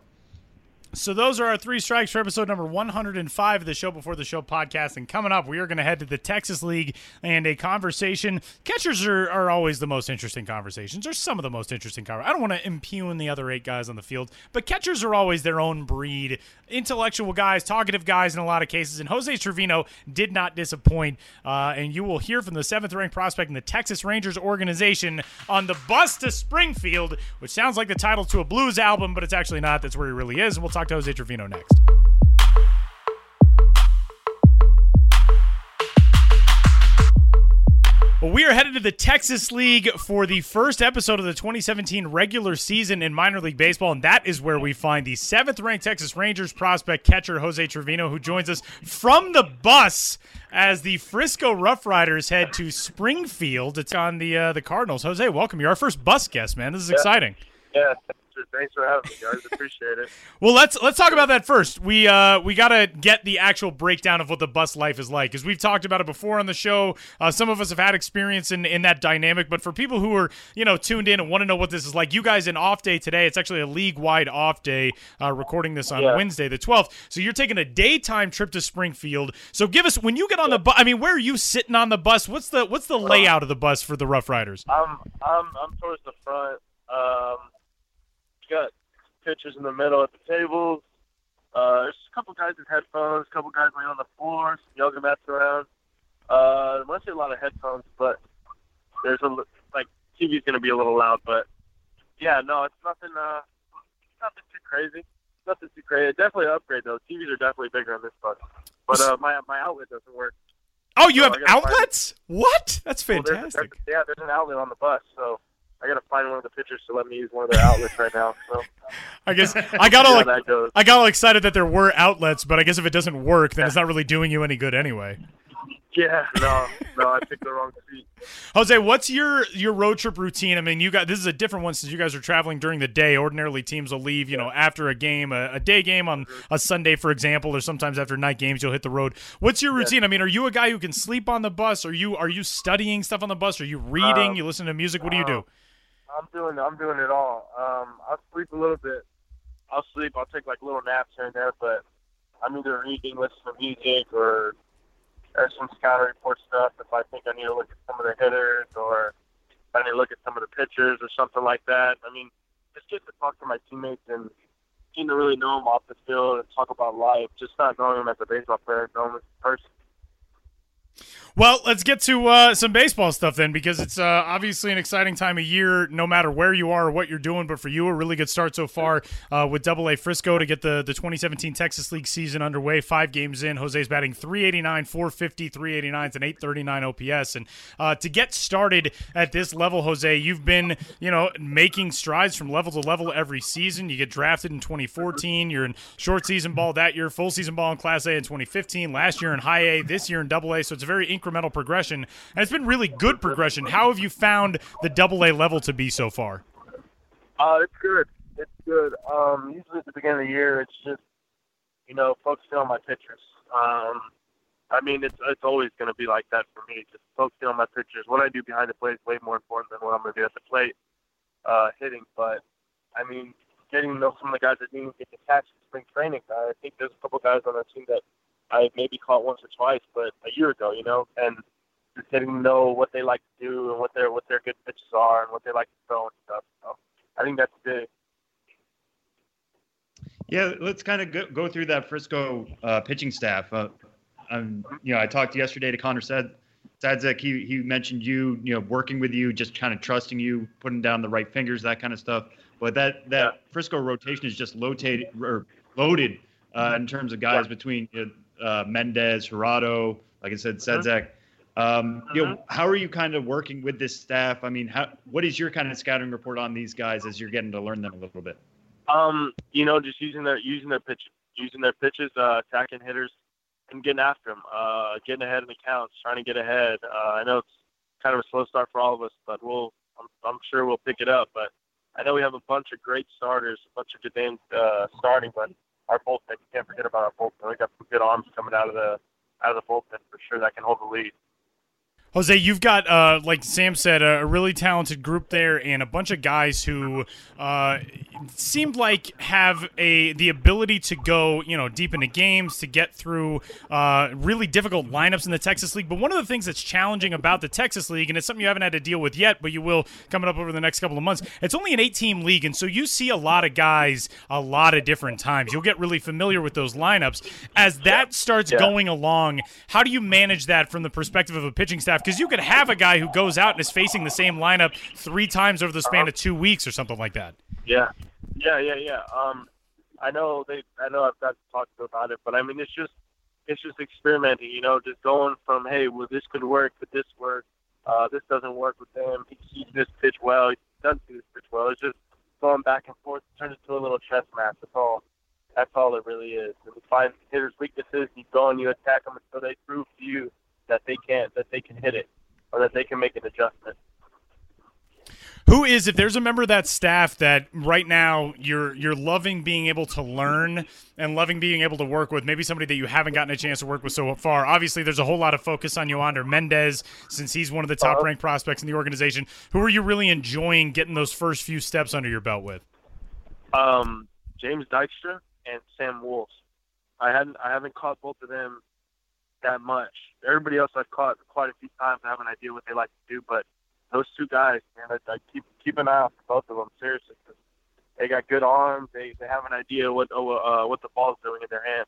So those are our three strikes for episode number 105 of the Show Before the Show podcast. And coming up, we are going to head to the Texas League and a conversation. Catchers are, are always the most interesting conversations, or some of the most interesting conversations. I don't want to impugn the other eight guys on the field, but catchers are always their own breed. Intellectual guys, talkative guys in a lot of cases. And Jose Trevino did not disappoint. Uh, and you will hear from the seventh ranked prospect in the Texas Rangers organization on the bus to Springfield, which sounds like the title to a blues album, but it's actually not. That's where he really is. And we'll talk talk to Jose Trevino next. Well, we are headed to the Texas League for the first episode of the 2017 regular season in minor league baseball, and that is where we find the seventh ranked Texas Rangers prospect catcher Jose Trevino, who joins us from the bus as the Frisco Rough Riders head to Springfield. It's on the uh, the Cardinals. Jose, welcome. You're our first bus guest, man. This is yeah. exciting. Yeah. Thanks for having me, guys. Appreciate it. Well, let's let's talk about that first. We uh we gotta get the actual breakdown of what the bus life is like, because we've talked about it before on the show. Uh, some of us have had experience in in that dynamic, but for people who are you know tuned in and want to know what this is like, you guys an off day today. It's actually a league wide off day. Uh, recording this on Yeah. Wednesday, the twelfth. So you're taking a daytime trip to Springfield. So give us when you get on the bus. I mean, where are you sitting on the bus? What's the what's the layout of the bus for the Rough Riders? I'm I'm I'm towards the front. Um, got pitchers in the middle at the tables. Uh, there's a couple guys with headphones, a couple guys laying on the floor, some yoga mats around. Uh, mostly a lot of headphones, but there's a like TV's gonna be a little loud, but yeah, no, it's nothing. Uh, nothing too crazy. Nothing too crazy. Definitely an upgrade though. TVs are definitely bigger on this bus, but uh, my my outlet doesn't work. Oh, you So have I outlets? What? That's Well, there's- fantastic. there's- yeah, there's an outlet on the bus, so I gotta find one of the pitchers to let me use one of their outlets right now. So I guess I got all how that goes. I got all excited that there were outlets, but I guess if it doesn't work, then it's not really doing you any good anyway. Yeah, no, no, I picked the wrong seat. Jose, what's your your road trip routine? I mean, you got this is a different one since you guys are traveling during the day. Ordinarily, teams will leave, you know, after a game, a, a day game on a Sunday, for example, or sometimes after night games, you'll hit the road. What's your routine? I mean, are you a guy who can sleep on the bus? Are you are you studying stuff on the bus? Are you reading? Um, you listen to music? What do you do? I'm doing, I'm doing it all. Um, I'll sleep a little bit. I'll sleep. I'll take like little naps here and there, but I'm either reading, listening to music, or there's some scouting report stuff. If I think I need to look at some of the hitters, or if I need to look at some of the pitchers, or something like that. I mean, just get to talk to my teammates and getting to really know them off the field and talk about life. Just not knowing them as a baseball player, knowing them as a person. Well, let's get to uh, some baseball stuff then, because it's uh, obviously an exciting time of year, no matter where you are or what you're doing. But for you, a really good start so far uh, with Double A Frisco to get the, the 2017 Texas League season underway. Five games in, Jose's batting 389, 450, 389, and 839 OPS. And uh, to get started at this level, Jose, you've been you know making strides from level to level every season. You get drafted in 2014. You're in short season ball that year, full season ball in Class A in 2015. Last year in High A, this year in Double A. So it's a very incremental progression, and it's been really good progression. How have you found the Double A level to be so far? Uh, it's good. It's good. Um, usually at the beginning of the year, it's just you know focusing on my pitchers. Um, I mean, it's it's always going to be like that for me. Just focusing on my pitchers. What I do behind the plate is way more important than what I'm going to do at the plate, uh, hitting. But I mean, getting to know some of the guys that didn't get attached to spring training. I think there's a couple guys on our team that I maybe caught once or twice, but a year ago, you know, and just getting to know what they like to do and what their what their good pitches are and what they like to throw and stuff. So I think that's big. Yeah, let's kind of go, go through that Frisco uh, pitching staff. Uh, um, you know, I talked yesterday to Connor said Sadzeck. He he mentioned you, you know, working with you, just kind of trusting you, putting down the right fingers, that kind of stuff. But that that Frisco rotation is just loaded or loaded uh, in terms of guys between uh, Mendez, Jurado, like I said, Sadzeck. Um, you know, how are you kind of working with this staff? I mean, how what is your kind of scouting report on these guys as you're getting to learn them a little bit? Um, you know, just using their using their pitch, using their pitches, uh, attacking hitters, and getting after them, uh, getting ahead in the counts, trying to get ahead. Uh, I know it's kind of a slow start for all of us, but we'll, I'm, I'm sure we'll pick it up. But I know we have a bunch of great starters, a bunch of good names uh, starting, but our bullpen, you can't forget about our bullpen. We got some good arms coming out of the out of the bullpen for sure that can hold the lead. Jose, you've got, uh, like Sam said, a, really talented group there, and a bunch of guys who uh, seemed like have a the ability to go, you know, deep into games to get through uh, really difficult lineups in the Texas League. But one of the things that's challenging about the Texas League, and it's something you haven't had to deal with yet, but you will coming up over the next couple of months. It's only an eight-team league, and so you see a lot of guys a lot of different times. You'll get really familiar with those lineups as that starts Yeah. going along. How do you manage that from the perspective of a pitching staff? Because you could have a guy who goes out and is facing the same lineup three times over the span of two weeks or something like that. Yeah, yeah, yeah, yeah. Um, I know they, I know I've got to talk to about it, but I mean, it's just, it's just experimenting. You know, just going from, hey, well, this could work, could this work? Uh, this doesn't work with them. He sees this pitch well. He doesn't see this pitch well. It's just going back and forth. It turns into a little chess match. That's all. That's all it really is. You find hitters' weaknesses. You go and you attack them until they prove to you that they can't, that they can hit it, or that they can make an adjustment. Who is if there's a member of that staff that right now you're you're loving being able to learn and loving being able to work with, maybe somebody that you haven't gotten a chance to work with so far. Obviously, there's a whole lot of focus on Yohander Mendez since he's one of the top uh-huh. ranked prospects in the organization. Who are you really enjoying getting those first few steps under your belt with? Um, James Dykstra and Sam Wolff. I hadn't I haven't caught both of them that much. Everybody else I've caught quite a few times. I have an idea what they like to do, but those two guys, man, I, I keep keep an eye out for both of them seriously. Cause they got good arms. They they have an idea what uh, what the ball's doing in their hand.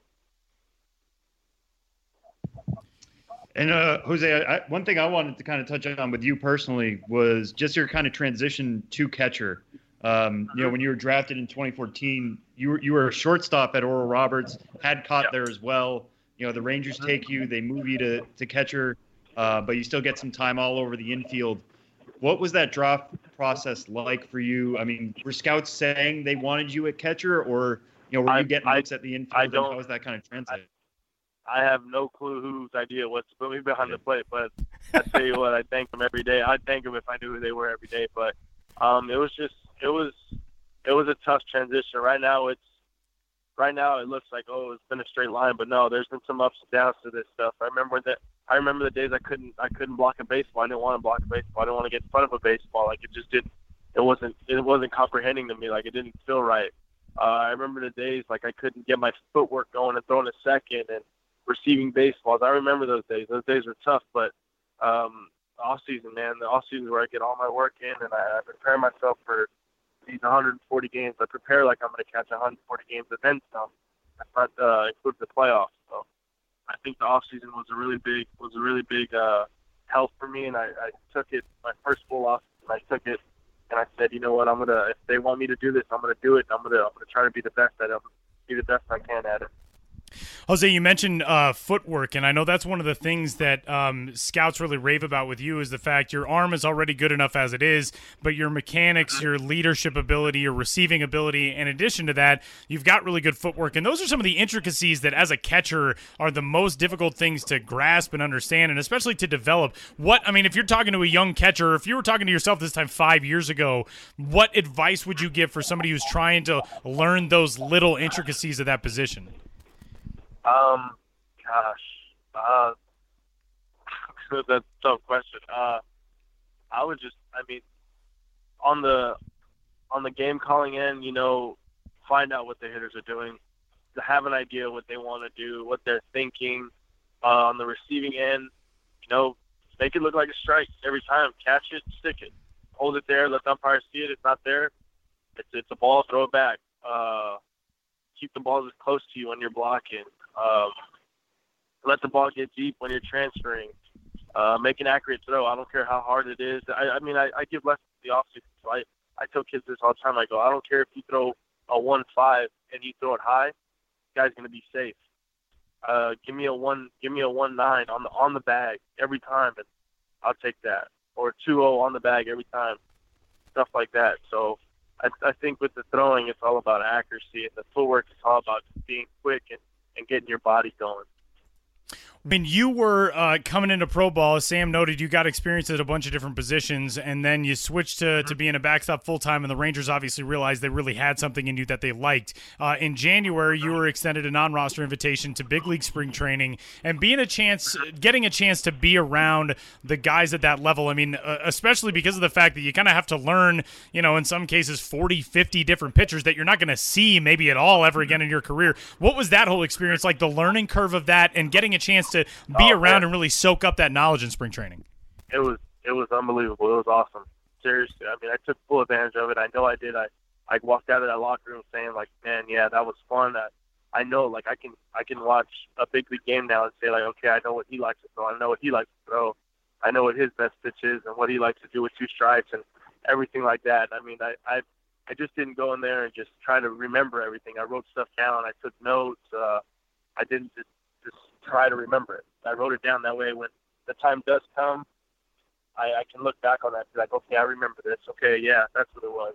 And uh, Jose, I, one thing I wanted to kind of touch on with you personally was just your kind of transition to catcher. Um, you know, when you were drafted in 2014, you were you were a shortstop at Oral Roberts, had caught there as well. You know, the Rangers take you, they move you to to catcher, uh, but you still get some time all over the infield. What was that draft process like for you? I mean, were scouts saying they wanted you at catcher, or you know, were you getting I, looks at the infield? I don't, how was that kind of translate? I, I have no clue whose idea was to put me behind the plate, but I tell you what, I thank them every day. I'd thank them if I knew who they were every day. But um, it was just, it was, it was a tough transition. Right now, it's right now it looks like oh it's been a straight line, but no, there's been some ups and downs to this stuff. I remember that I remember the days I couldn't I couldn't block a baseball. I didn't want to block a baseball. I didn't want to get in front of a baseball. Like it just didn't it wasn't it wasn't comprehending to me. Like it didn't feel right. Uh, I remember the days like I couldn't get my footwork going and throwing a second and receiving baseballs. I remember those days. Those days were tough, but um, off season, man, the off season where I get all my work in and I, I prepare myself for these 140 games. I prepare like I'm going to catch 140 games and then some. That's not uh, include the playoffs. So I think the off season was a really big was a really big uh, help for me, and I, I took it my first full off, and I took it, and I said, you know what, I'm gonna if they want me to do this, I'm gonna do it. I'm gonna I'm gonna try to be the best at it. Be the best I can at it. Jose, you mentioned uh, footwork, and I know that's one of the things that um, scouts really rave about with you is the fact your arm is already good enough as it is, but your mechanics, your leadership ability, your receiving ability, in addition to that, you've got really good footwork. And those are some of the intricacies that, as a catcher, are the most difficult things to grasp and understand, and especially to develop. What, I mean, if you're talking to a young catcher, if you were talking to yourself this time five years ago, what advice would you give for somebody who's trying to learn those little intricacies of that position? Um, gosh, uh, that's a tough question. Uh, I would just, I mean, on the on the game calling end, you know, find out what the hitters are doing, have an idea what they want to do, what they're thinking. Uh, on the receiving end, you know, make it look like a strike every time. Catch it, stick it, hold it there, let the umpire see it. It's not there. It's it's a ball. Throw it back. Uh, keep the balls as close to you when you're blocking. Um, let the ball get deep when you're transferring. Uh, make an accurate throw. I don't care how hard it is. I, I mean, I, I give lessons to the offseason. So I, I tell kids this all the time. I go, I don't care if you throw a one five and you throw it high, guy's gonna be safe. Uh, give me a one, give me a one nine on the on the bag every time, and I'll take that. Or two zero on the bag every time, stuff like that. So I, I think with the throwing, it's all about accuracy, and the footwork is all about being quick and and getting your body going. When you were uh, coming into pro ball, Sam noted you got experience at a bunch of different positions, and then you switched to, mm-hmm. to being a backstop full time. And the Rangers obviously realized they really had something in you that they liked. Uh, in January, you were extended a non roster invitation to big league spring training, and being a chance, getting a chance to be around the guys at that level. I mean, uh, especially because of the fact that you kind of have to learn, you know, in some cases, 40, 50 different pitchers that you're not going to see maybe at all ever again in your career. What was that whole experience like, the learning curve of that, and getting a chance to be oh, around man. and really soak up that knowledge in spring training. It was it was unbelievable. It was awesome. Seriously, I mean, I took full advantage of it. I know I did. I I walked out of that locker room saying like, man, yeah, that was fun. I, I know like I can I can watch a big league game now and say like, okay, I know what he likes to throw. I know what he likes to throw. I know what his best pitch is and what he likes to do with two strikes and everything like that. I mean, I I I just didn't go in there and just try to remember everything. I wrote stuff down. I took notes. Uh, I didn't just just try to remember it. I wrote it down that way. When the time does come, I, I can look back on that. And be like, okay, I remember this. Okay, yeah, that's what it was.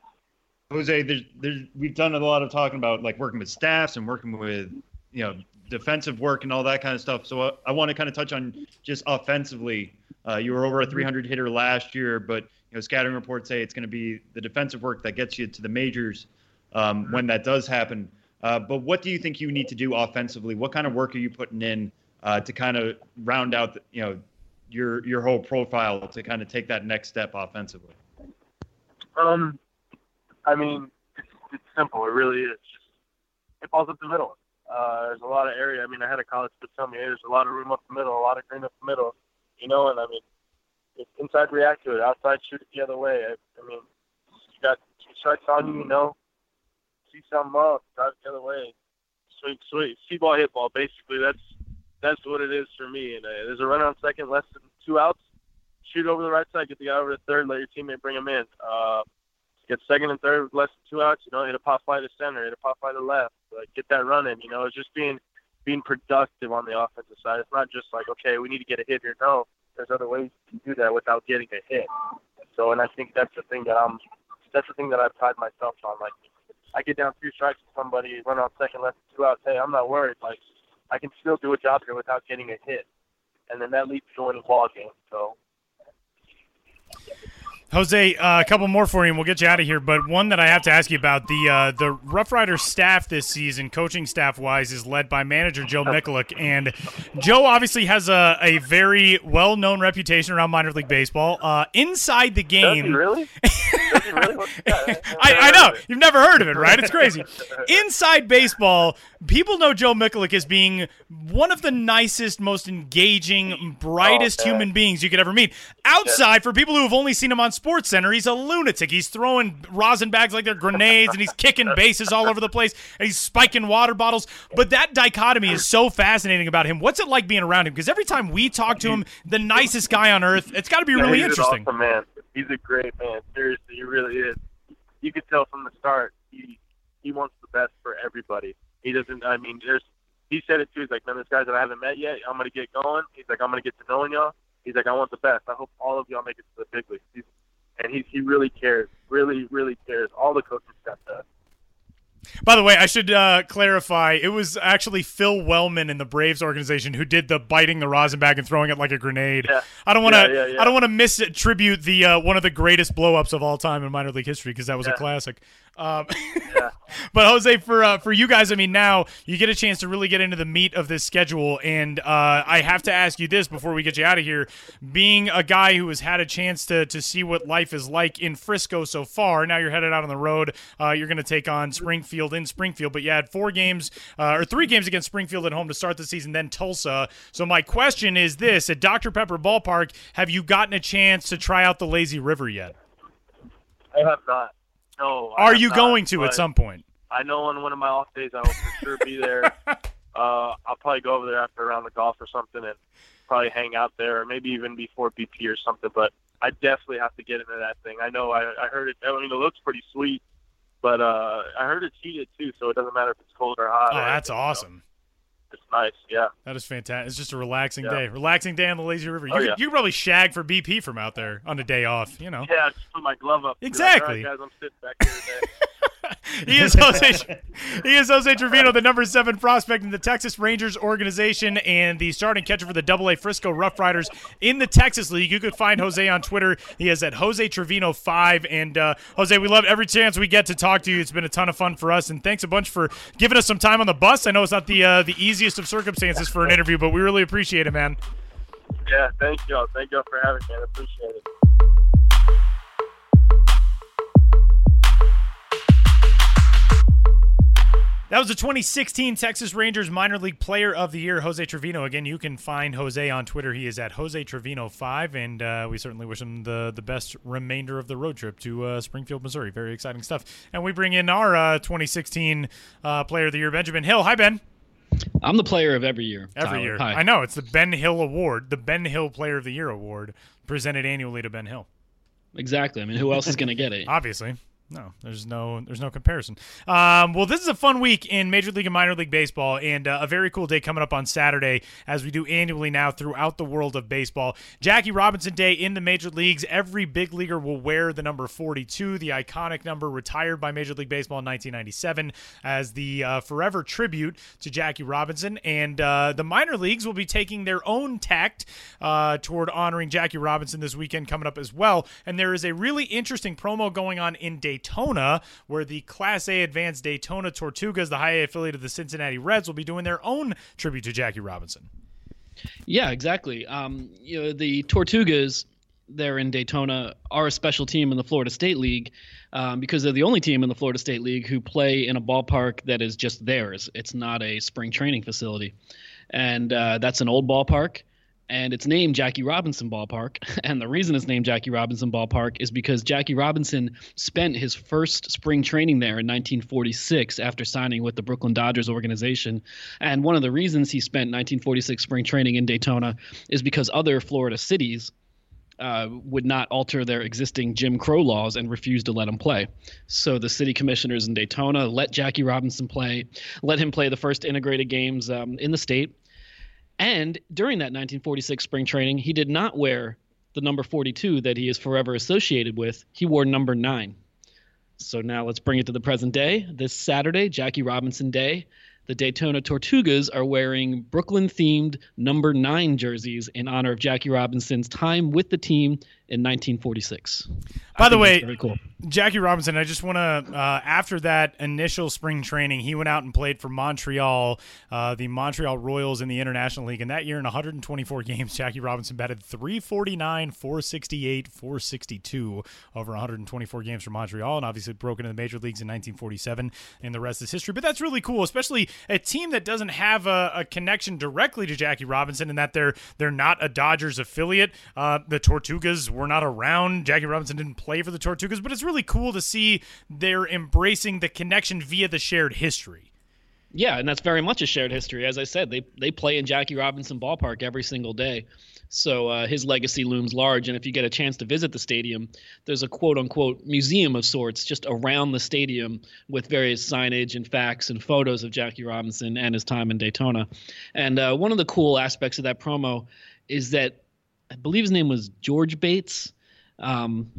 Jose, there's, there's, we've done a lot of talking about like working with staffs and working with, you know, defensive work and all that kind of stuff. So uh, I want to kind of touch on just offensively. Uh, you were over a 300 hitter last year, but you know, scattering reports say it's going to be the defensive work that gets you to the majors um, when that does happen. Uh, but what do you think you need to do offensively? What kind of work are you putting in uh, to kind of round out, the, you know, your your whole profile to kind of take that next step offensively? Um, I mean, it's, it's simple. It really is. Just it falls up the middle. Uh, there's a lot of area. I mean, I had a college coach tell me hey, there's a lot of room up the middle, a lot of green up the middle. You know, and I mean, inside react to it, outside shoot it the other way. I, I mean, you got two strikes on you, you know, see something up, drive the other way. Sweet, sweet, see ball, hit ball. Basically, that's that's what it is for me. And uh, there's a run on second, less than two outs. Shoot over the right side, get the guy over to third, let your teammate bring him in. Uh, get second and third with less than two outs. You know, hit a pop fly to center, hit a pop fly to left. Like, get that run in. You know, it's just being being productive on the offensive side. It's not just like, okay, we need to get a hit here. No, there's other ways to do that without getting a hit. So, and I think that's the thing that I'm. That's the thing that I pride myself on. Like, I get down two strikes to somebody, run on second, left two outs. Hey, I'm not worried. Like, I can still do a job here without getting a hit, and then that leads to winning ball game. So. Jose, uh, a couple more for you, and we'll get you out of here. But one that I have to ask you about the uh, the Rough Rider staff this season, coaching staff wise, is led by manager Joe Mikulik, and Joe obviously has a, a very well known reputation around minor league baseball. Uh, inside the game, really? Really? I, I know you've never heard of it, right? It's crazy. Inside baseball, people know Joe Mikulik as being one of the nicest, most engaging, brightest Oh, human beings you could ever meet. Outside, for people who have only seen him on Sports Center, he's a lunatic. He's throwing rosin bags like they're grenades, and he's kicking bases all over the place, and he's spiking water bottles. But that dichotomy is so fascinating about him. What's it like being around him? Because every time we talk to him, the nicest guy on earth, it's got to be Yeah, really he's interesting. An awesome man. He's a great man. Seriously, he really is. You could tell from the start he he wants the best for everybody. He doesn't. I mean, there's. He said it too. He's like, man, there's guys that I haven't met yet. I'm gonna get going. He's like, I'm gonna get to knowing y'all. He's like, I want the best. I hope all of y'all make it to the big leagues. He's, and he he really cares. Really, really cares. All the coaches staff does. By the way, I should uh, clarify. It was actually Phil Wellman in the Braves organization who did the biting the rosin bag and throwing it like a grenade. Yeah. I don't want to. Yeah, yeah, yeah. I don't want to misattribute the uh, one of the greatest blowups of all time in minor league history because that was a classic. Um, Yeah. but Jose, for uh, for you guys, I mean, now you get a chance to really get into the meat of this schedule, and uh, I have to ask you this before we get you out of here. Being a guy who has had a chance to to see what life is like in Frisco so far, now you're headed out on the road. Uh, you're going to take on Springfield in Springfield, but you had four games uh, or three games against Springfield at home to start the season, then Tulsa. So my question is this: At Dr Pepper Ballpark, have you gotten a chance to try out the Lazy River yet? I have not. No. Are you not, going to at some point? I know on one of my off days I will for sure be there. uh, I'll probably go over there after a round of golf or something and probably hang out there, or maybe even before BP or something. But I definitely have to get into that thing. I know I, I heard it. I mean, it looks pretty sweet, but uh, I heard it's heated too, so it doesn't matter if it's cold or hot. Oh, that's anything, so awesome. It's nice. Yeah. That is fantastic. It's just a relaxing Yeah. day. Relaxing day on the lazy river. You, Oh, could, yeah. you could probably shag for BP from out there on a day off, you know. Yeah. Just put my glove up. Like, Exactly. Right, guys, I'm sitting back here today. He is Jose He is Jose Trevino, the number seven prospect in the Texas Rangers organization and the starting catcher for the Double A Frisco Rough Riders in the Texas League. You could find Jose on Twitter. He is at Jose Trevino five. And uh, Jose, we love every chance we get to talk to you. It's been a ton of fun for us, and thanks a bunch for giving us some time on the bus. I know it's not the uh, the easiest of circumstances for an interview, but we really appreciate it, man. yeah. Thank y'all. Thank y'all for having me. I appreciate it. That was the 2016 Texas Rangers Minor League Player of the Year, Jose Trevino. Again, you can find Jose on Twitter. He is at Jose Trevino5, and uh, we certainly wish him the, the best remainder of the road trip to uh, Springfield, Missouri. Very exciting stuff. And we bring in our uh, 2016 uh, Player of the Year, Benjamin Hill. Hi, Ben. I'm the player of every year. Every Tyler. year. Hi. I know. It's the Ben Hill Award, the Ben Hill Player of the Year Award, presented annually to Ben Hill. Exactly. I mean, who else is going to get it? Obviously. No, there's no there's no comparison. Um, well, this is a fun week in Major League and Minor League Baseball, and uh, a very cool day coming up on Saturday, as we do annually now throughout the world of baseball. Jackie Robinson Day in the major leagues. Every big leaguer will wear the number 42, the iconic number retired by Major League Baseball in 1997, as the uh, forever tribute to Jackie Robinson. And uh, the minor leagues will be taking their own tact uh, toward honoring Jackie Robinson this weekend coming up as well. And there is a really interesting promo going on in Daytona. Daytona, where the Class A Advanced Daytona Tortugas, the high A affiliate of the Cincinnati Reds, will be doing their own tribute to Jackie Robinson. Yeah, exactly. Um, you know, the Tortugas there in Daytona are a special team in the Florida State League um, because they're the only team in the Florida State League who play in a ballpark that is just theirs. It's not a spring training facility. And uh, that's an old ballpark and it's named Jackie Robinson Ballpark. And the reason it's named Jackie Robinson Ballpark is because Jackie Robinson spent his first spring training there in 1946 after signing with the Brooklyn Dodgers organization. And one of the reasons he spent 1946 spring training in Daytona is because other Florida cities uh, would not alter their existing Jim Crow laws and refused to let him play. So the city commissioners in Daytona let Jackie Robinson play, let him play the first integrated games um, in the state and during that 1946 spring training, he did not wear the number 42 that he is forever associated with. He wore number nine. So now let's bring it to the present day. This Saturday, Jackie Robinson Day, the Daytona Tortugas are wearing Brooklyn themed number nine jerseys in honor of Jackie Robinson's time with the team in 1946. By the way, cool. Jackie Robinson, I just want to, uh, after that initial spring training, he went out and played for Montreal, uh, the Montreal Royals in the International League. And that year, in 124 games, Jackie Robinson batted 349, 468, 462 over 124 games for Montreal, and obviously broke into the major leagues in 1947. And the rest is history. But that's really cool, especially a team that doesn't have a, a connection directly to Jackie Robinson, and that they're they're not a Dodgers affiliate. Uh, the Tortugas were not around. Jackie Robinson didn't play for the Tortugas, but it's really cool to see they're embracing the connection via the shared history. Yeah, and that's very much a shared history. As I said, they they play in Jackie Robinson Ballpark every single day. So uh, his legacy looms large. And if you get a chance to visit the stadium, there's a quote unquote museum of sorts just around the stadium with various signage and facts and photos of Jackie Robinson and his time in Daytona. And uh, one of the cool aspects of that promo is that I believe his name was George Bates. Um,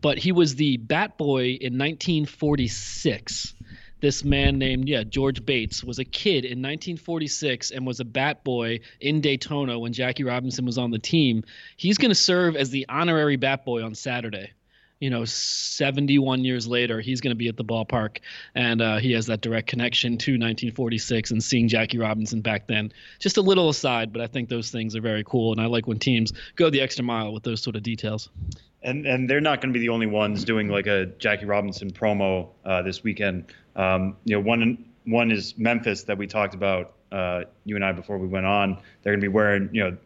but he was the bat boy in 1946 this man named yeah George Bates was a kid in 1946 and was a bat boy in Daytona when Jackie Robinson was on the team. He's going to serve as the honorary bat boy on Saturday. You know, 71 years later, he's going to be at the ballpark, and uh, he has that direct connection to 1946 and seeing Jackie Robinson back then. Just a little aside, but I think those things are very cool, and I like when teams go the extra mile with those sort of details and and they're not going to be the only ones doing like a Jackie Robinson promo uh, this weekend. Um, you know, one one is Memphis that we talked about uh, you and I before we went on. They're going to be wearing you know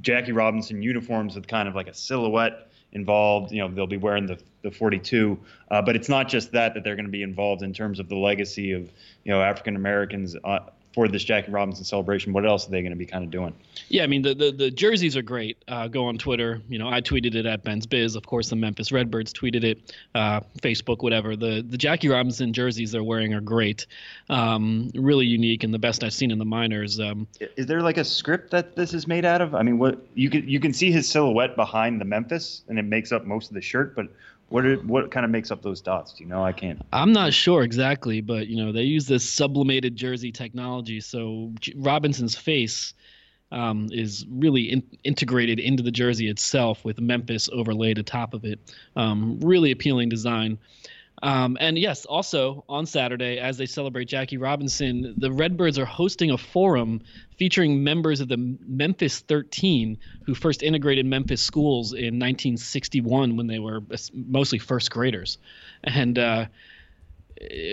Jackie Robinson uniforms with kind of like a silhouette involved. You know, they'll be wearing the the 42, uh, but it's not just that that they're going to be involved in terms of the legacy of you know African Americans uh, for this Jackie Robinson celebration, what else are they going to be kind of doing? Yeah, I mean the the, the jerseys are great. Uh, go on Twitter. You know, I tweeted it at Ben's Biz. Of course, the Memphis Redbirds tweeted it. Uh, Facebook, whatever. The the Jackie Robinson jerseys they're wearing are great. Um, really unique and the best I've seen in the minors. Um, is there like a script that this is made out of? I mean, what you can you can see his silhouette behind the Memphis, and it makes up most of the shirt, but what are, what kind of makes up those dots? Do you know? I can't. I'm not sure exactly, but you know they use this sublimated jersey technology. So Robinson's face um, is really in- integrated into the jersey itself with Memphis overlaid atop of it. Um, really appealing design. Um, and yes, also on Saturday, as they celebrate Jackie Robinson, the Redbirds are hosting a forum featuring members of the Memphis 13 who first integrated Memphis schools in 1961 when they were mostly first graders. And uh,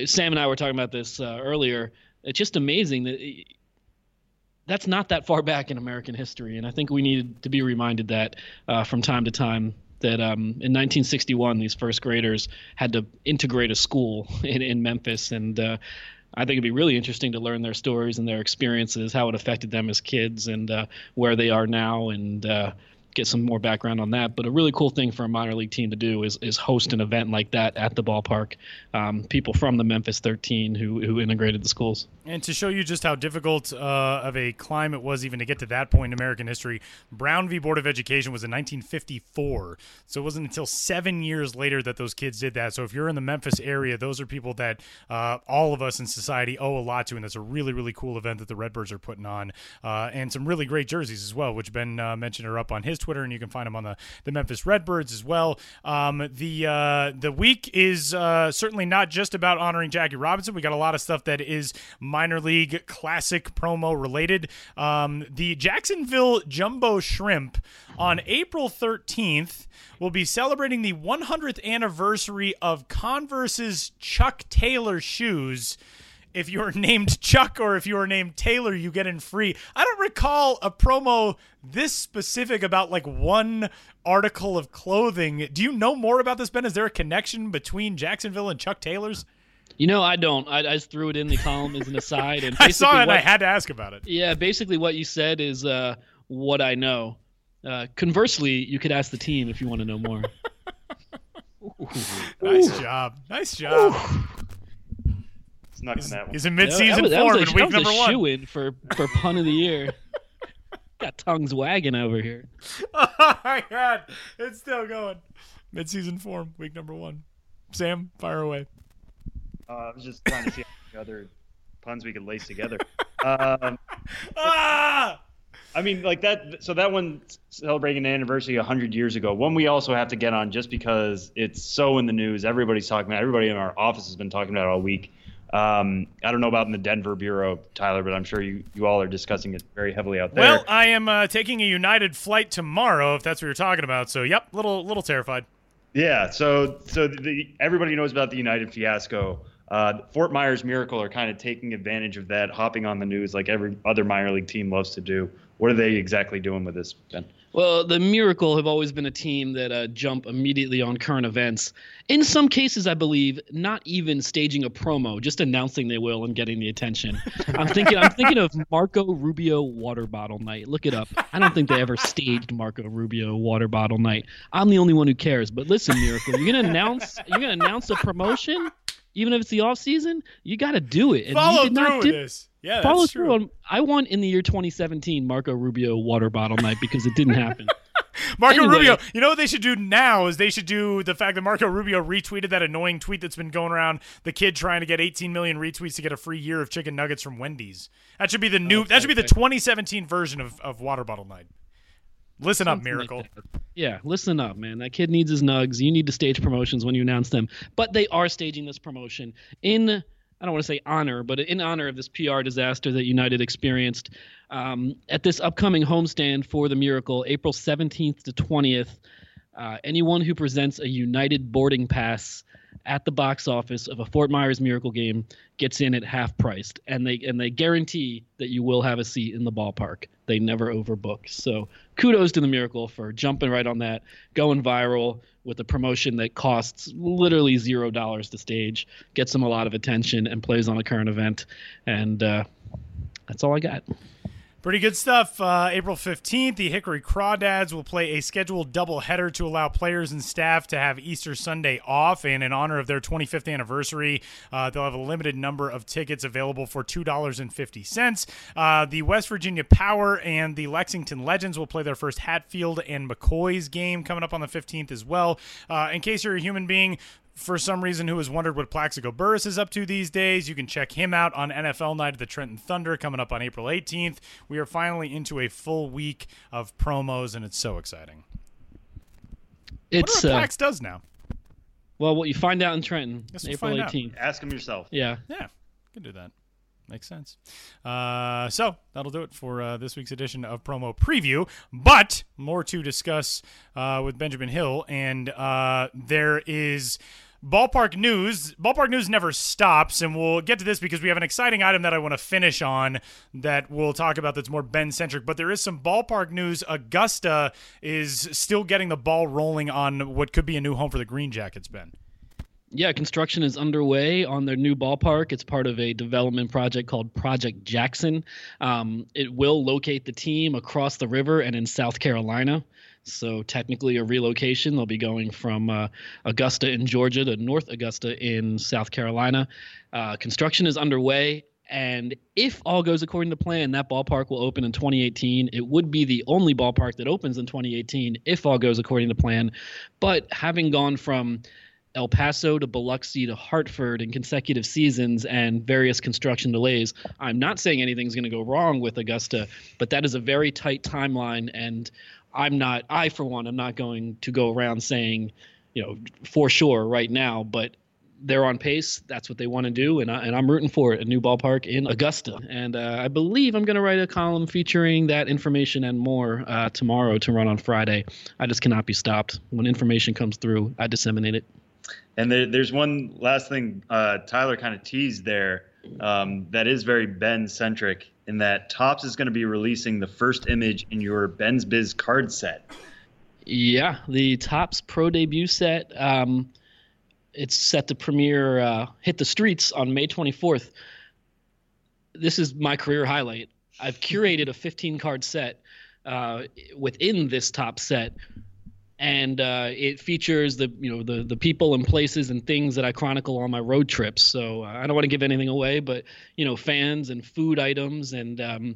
Sam and I were talking about this uh, earlier. It's just amazing that. that's not that far back in American history, and I think we need to be reminded that uh, from time to time that um, in 1961 these first graders had to integrate a school in, in Memphis, and uh, I think it'd be really interesting to learn their stories and their experiences, how it affected them as kids, and uh, where they are now, and uh, get some more background on that. But a really cool thing for a minor league team to do is is host an event like that at the ballpark. Um, people from the Memphis 13 who who integrated the schools. And to show you just how difficult uh, of a climb it was even to get to that point in American history, Brown v. Board of Education was in 1954. So it wasn't until seven years later that those kids did that. So if you're in the Memphis area, those are people that uh, all of us in society owe a lot to. And that's a really, really cool event that the Redbirds are putting on. Uh, and some really great jerseys as well, which Ben uh, mentioned are up on his Twitter, and you can find them on the, the Memphis Redbirds as well. Um, the, uh, the week is uh, certainly not just about honoring Jackie Robinson. We got a lot of stuff that is minor league classic promo related. Um, the Jacksonville Jumbo Shrimp on April 13th will be celebrating the 100th anniversary of Converse's Chuck Taylor shoes. If you are named Chuck or if you are named Taylor, you get in free. I don't recall a promo this specific about like one article of clothing. Do you know more about this, Ben? Is there a connection between Jacksonville and Chuck Taylor's? You know, I don't. I, I just threw it in the column as an aside. And I saw it and what, I had to ask about it. Yeah, basically what you said is uh, what I know. Uh, conversely, you could ask the team if you want to know more. nice job. Nice job. Snuck in that one. He's in midseason that was, that form was in week that was number a one. shoe-in for, for pun of the year. Got tongues wagging over here. Oh my god, it's still going. Midseason form, week number one. Sam, fire away. Uh, I was just trying to see how other puns we could lace together. Um, Ah! I mean, like that. So that one celebrating an anniversary 100 years ago. One we also have to get on just because it's so in the news. Everybody's talking about. Everybody in our office has been talking about it all week. Um, I don't know about in the Denver bureau, Tyler, but I'm sure you, you all are discussing it very heavily out there. Well, I am uh, taking a United flight tomorrow, if that's what you're talking about. So, yep, little little terrified. Yeah, so so the, everybody knows about the United fiasco. Uh, Fort Myers Miracle are kind of taking advantage of that, hopping on the news like every other minor league team loves to do. What are they exactly doing with this, Ben? Well, the Miracle have always been a team that uh, jump immediately on current events. In some cases, I believe, not even staging a promo, just announcing they will and getting the attention. I'm thinking, I'm thinking of Marco Rubio water bottle night. Look it up. I don't think they ever staged Marco Rubio water bottle night. I'm the only one who cares. But listen, Miracle, you're gonna announce, you're gonna announce a promotion, even if it's the off season. You got to do it. And Follow did through not with do- this. Yeah, Follow through true. on. I want in the year 2017 Marco Rubio water bottle night because it didn't happen. Marco Anyway. Rubio. You know what they should do now is they should do the fact that Marco Rubio retweeted that annoying tweet that's been going around. The kid trying to get 18 million retweets to get a free year of chicken nuggets from Wendy's. That should be the new. that should be the 2017 version of, of Water Bottle Night. Listen up, Something like Miracle. that. yeah, listen up, man. That kid needs his nugs. You need to stage promotions when you announce them. But they are staging this promotion in, I don't want to say honor, but in honor of this PR disaster that United experienced um, at this upcoming homestand for the Miracle, April 17th to 20th. Uh, anyone who presents a United boarding pass at the box office of a Fort Myers Miracle game gets in at half priced, and they and they guarantee that you will have a seat in the ballpark. They never overbook. So kudos to the Miracle for jumping right on that, going viral with a promotion that costs literally zero dollars to stage, gets them a lot of attention, and plays on a current event. And uh, that's all I got. Pretty good stuff. Uh, April 15th, the Hickory Crawdads will play a scheduled doubleheader to allow players and staff to have Easter Sunday off. And in honor of their 25th anniversary, uh, they'll have a limited number of tickets available for $2.50. Uh, the West Virginia Power and the Lexington Legends will play their first Hatfield and McCoy's game coming up on the 15th as well. Uh, in case you're a human being, for some reason who has wondered what Plaxico Burress is up to these days, you can check him out on NFL Night at the Trenton Thunder coming up on April 18th. We are finally into a full week of promos, and it's so exciting. It's Wonder uh, what Plax does now. well, what you find out in Trenton, April find out. 18th. Ask him yourself. Yeah. Yeah, can do that. Makes sense. Uh, so that'll do it for uh, this week's edition of Promo Preview. But more to discuss uh, with Benjamin Hill, and uh, there is ballpark news. Ballpark news never stops, and we'll get to this because we have an exciting item that I want to finish on that we'll talk about. That's more Ben centric. But there is some ballpark news. Augusta is still getting the ball rolling on what could be a new home for the Green Jackets. Ben. Yeah, construction is underway on their new ballpark. It's part of a development project called Project Jackson. Um, it will locate the team across the river and in South Carolina. So technically a relocation. They'll be going from uh, Augusta in Georgia to North Augusta in South Carolina. Uh, construction is underway. And if all goes according to plan, that ballpark will open in 2018. It would be the only ballpark that opens in 2018 if all goes according to plan. But having gone from El Paso to Biloxi to Hartford in consecutive seasons and various construction delays. I'm not saying anything's going to go wrong with Augusta, but that is a very tight timeline. And I'm not, I for one, I'm not going to go around saying, you know, for sure right now, but they're on pace. That's what they want to do, and, I, and I'm rooting for it. A new ballpark in Augusta, and uh, I believe I'm going to write a column featuring that information and more uh, tomorrow to run on Friday. I just cannot be stopped. When information comes through, I disseminate it. And there, there's one last thing uh, Tyler kind of teased there um, that is very Ben centric in that Topps is going to be releasing the first image in your Ben's Biz card set. Yeah, the Topps Pro debut set. Um, it's set to premiere, uh, hit the streets on May 24th. This is my career highlight. I've curated a 15 card set uh, within this Topps set and uh, it features the you know the the people and places and things that I chronicle on my road trips. So uh, I don't want to give anything away, but you know fans and food items and um,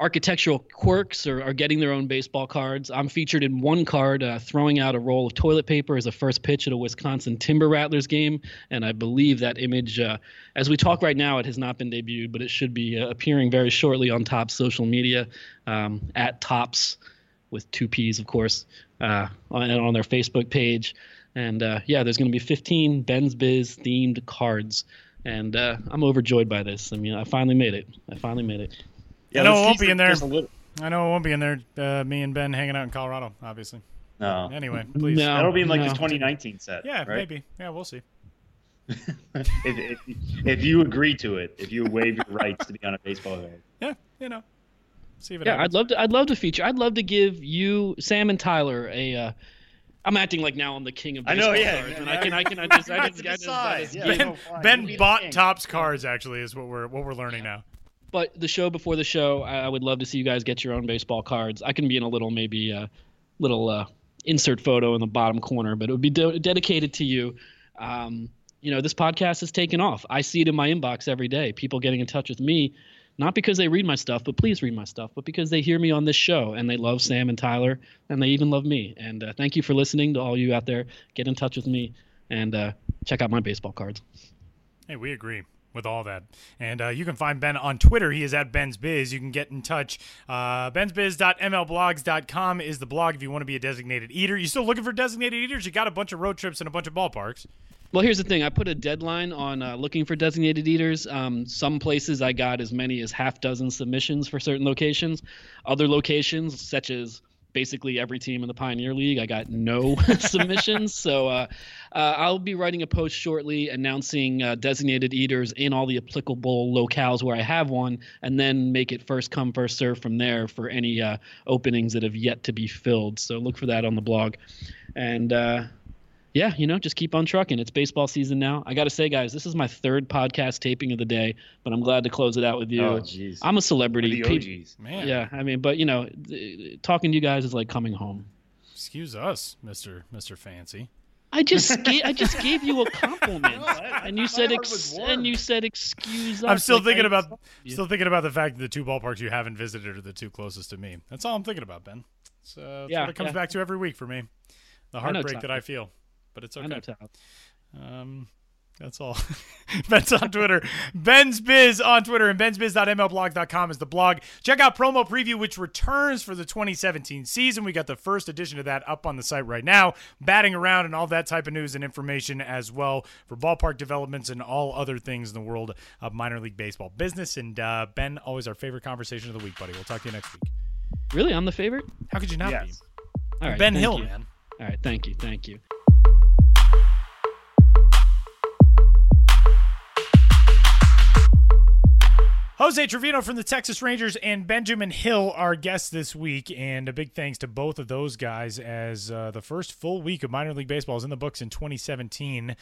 architectural quirks are, are getting their own baseball cards. I'm featured in one card uh, throwing out a roll of toilet paper as a first pitch at a Wisconsin Timber Rattlers game, and I believe that image, uh, as we talk right now, it has not been debuted, but it should be uh, appearing very shortly on Topps social media um, at Topps with two P's, of course, uh, on, on their Facebook page. And uh, yeah, there's going to be 15 Ben's Biz themed cards. And uh, I'm overjoyed by this. I mean, I finally made it. I finally made it. Yeah, I know it won't be in there. I know it won't be in there. Uh, me and Ben hanging out in Colorado, obviously. No. Anyway, please. No, That'll be in like no. the 2019 set. Yeah, right? maybe. Yeah, we'll see. if, if, if you agree to it, if you waive your rights to be on a baseball game. Yeah, you know. See if it Yeah, happens. I'd love to. I'd love to feature. I'd love to give you, Sam and Tyler, a. Uh, I'm acting like now I'm the king of I baseball know, yeah. cards, and I can, I can, I just, I just, I just. I just Yeah. Ben- Ben, ben You be the bought Topps cards. Actually, is what we're what we're learning now. but the show before the show, I, I would love to see you guys get your own baseball cards. I can be in a little maybe uh, little uh, insert photo in the bottom corner, but it would be de- dedicated to you. Um, you know, this podcast has taken off. I see it in my inbox every day. People getting in touch with me, not because they read my stuff, but please read my stuff, but because they hear me on this show and they love Sam and Tyler and they even love me. And uh, thank you for listening to all you out there. Get in touch with me and uh, check out my baseball cards. Hey, we agree with all that. And uh, you can find Ben on Twitter. He is at Ben's Biz. You can get in touch. Uh, Ben'sBiz.mlblogs.com is the blog if you want to be a designated eater. You still looking for designated eaters? You got a bunch of road trips and a bunch of ballparks. Well, here's the thing. I put a deadline on uh, looking for designated eaters. Um, some places I got as many as half dozen submissions for certain locations. Other locations, such as basically every team in the Pioneer League, I got no submissions. So uh, uh, I'll be writing a post shortly announcing uh, designated eaters in all the applicable locales where I have one, and then make it first come first serve from there for any uh, openings that have yet to be filled. So look for that on the blog, and. Yeah, you know, just keep on trucking. It's baseball season now. I got to say, guys, this is my third podcast taping of the day, but I'm glad to close it out with you. Oh, jeez. I'm a celebrity. The OGs. Man, yeah, I mean, but you know, talking to you guys is like coming home. excuse us, Mister Mister Fancy. I just gave, I just gave you a compliment, and you said ex- and you said excuse us. I'm still thinking I- about still thinking about the fact that the two ballparks you haven't visited are the two closest to me. That's all I'm thinking about, Ben. It's, uh, that's Yeah, what it comes yeah. back to every week for me. The heartbreak Tyler. that I feel, but it's I okay. know, Tal. Um, that's all. Ben's on Twitter. Ben's Biz on Twitter and bensbiz.mlblog.com is the blog. Check out Promo Preview, which returns for the 2017 season. We got the first edition of that up on the site right now. Batting around and all that type of news and information as well for ballpark developments and all other things in the world of minor league baseball business. And uh, Ben, always our favorite conversation of the week, buddy. We'll talk to you next week. Really, I'm the favorite. How could you not Yes. All be? right, ben thank Hill, you. man. All right, thank you, thank you. Jose Trevino from the Texas Rangers and Benjamin Hill are guests this week, and a big thanks to both of those guys as uh, the first full week of minor league baseball is in the books in 2017.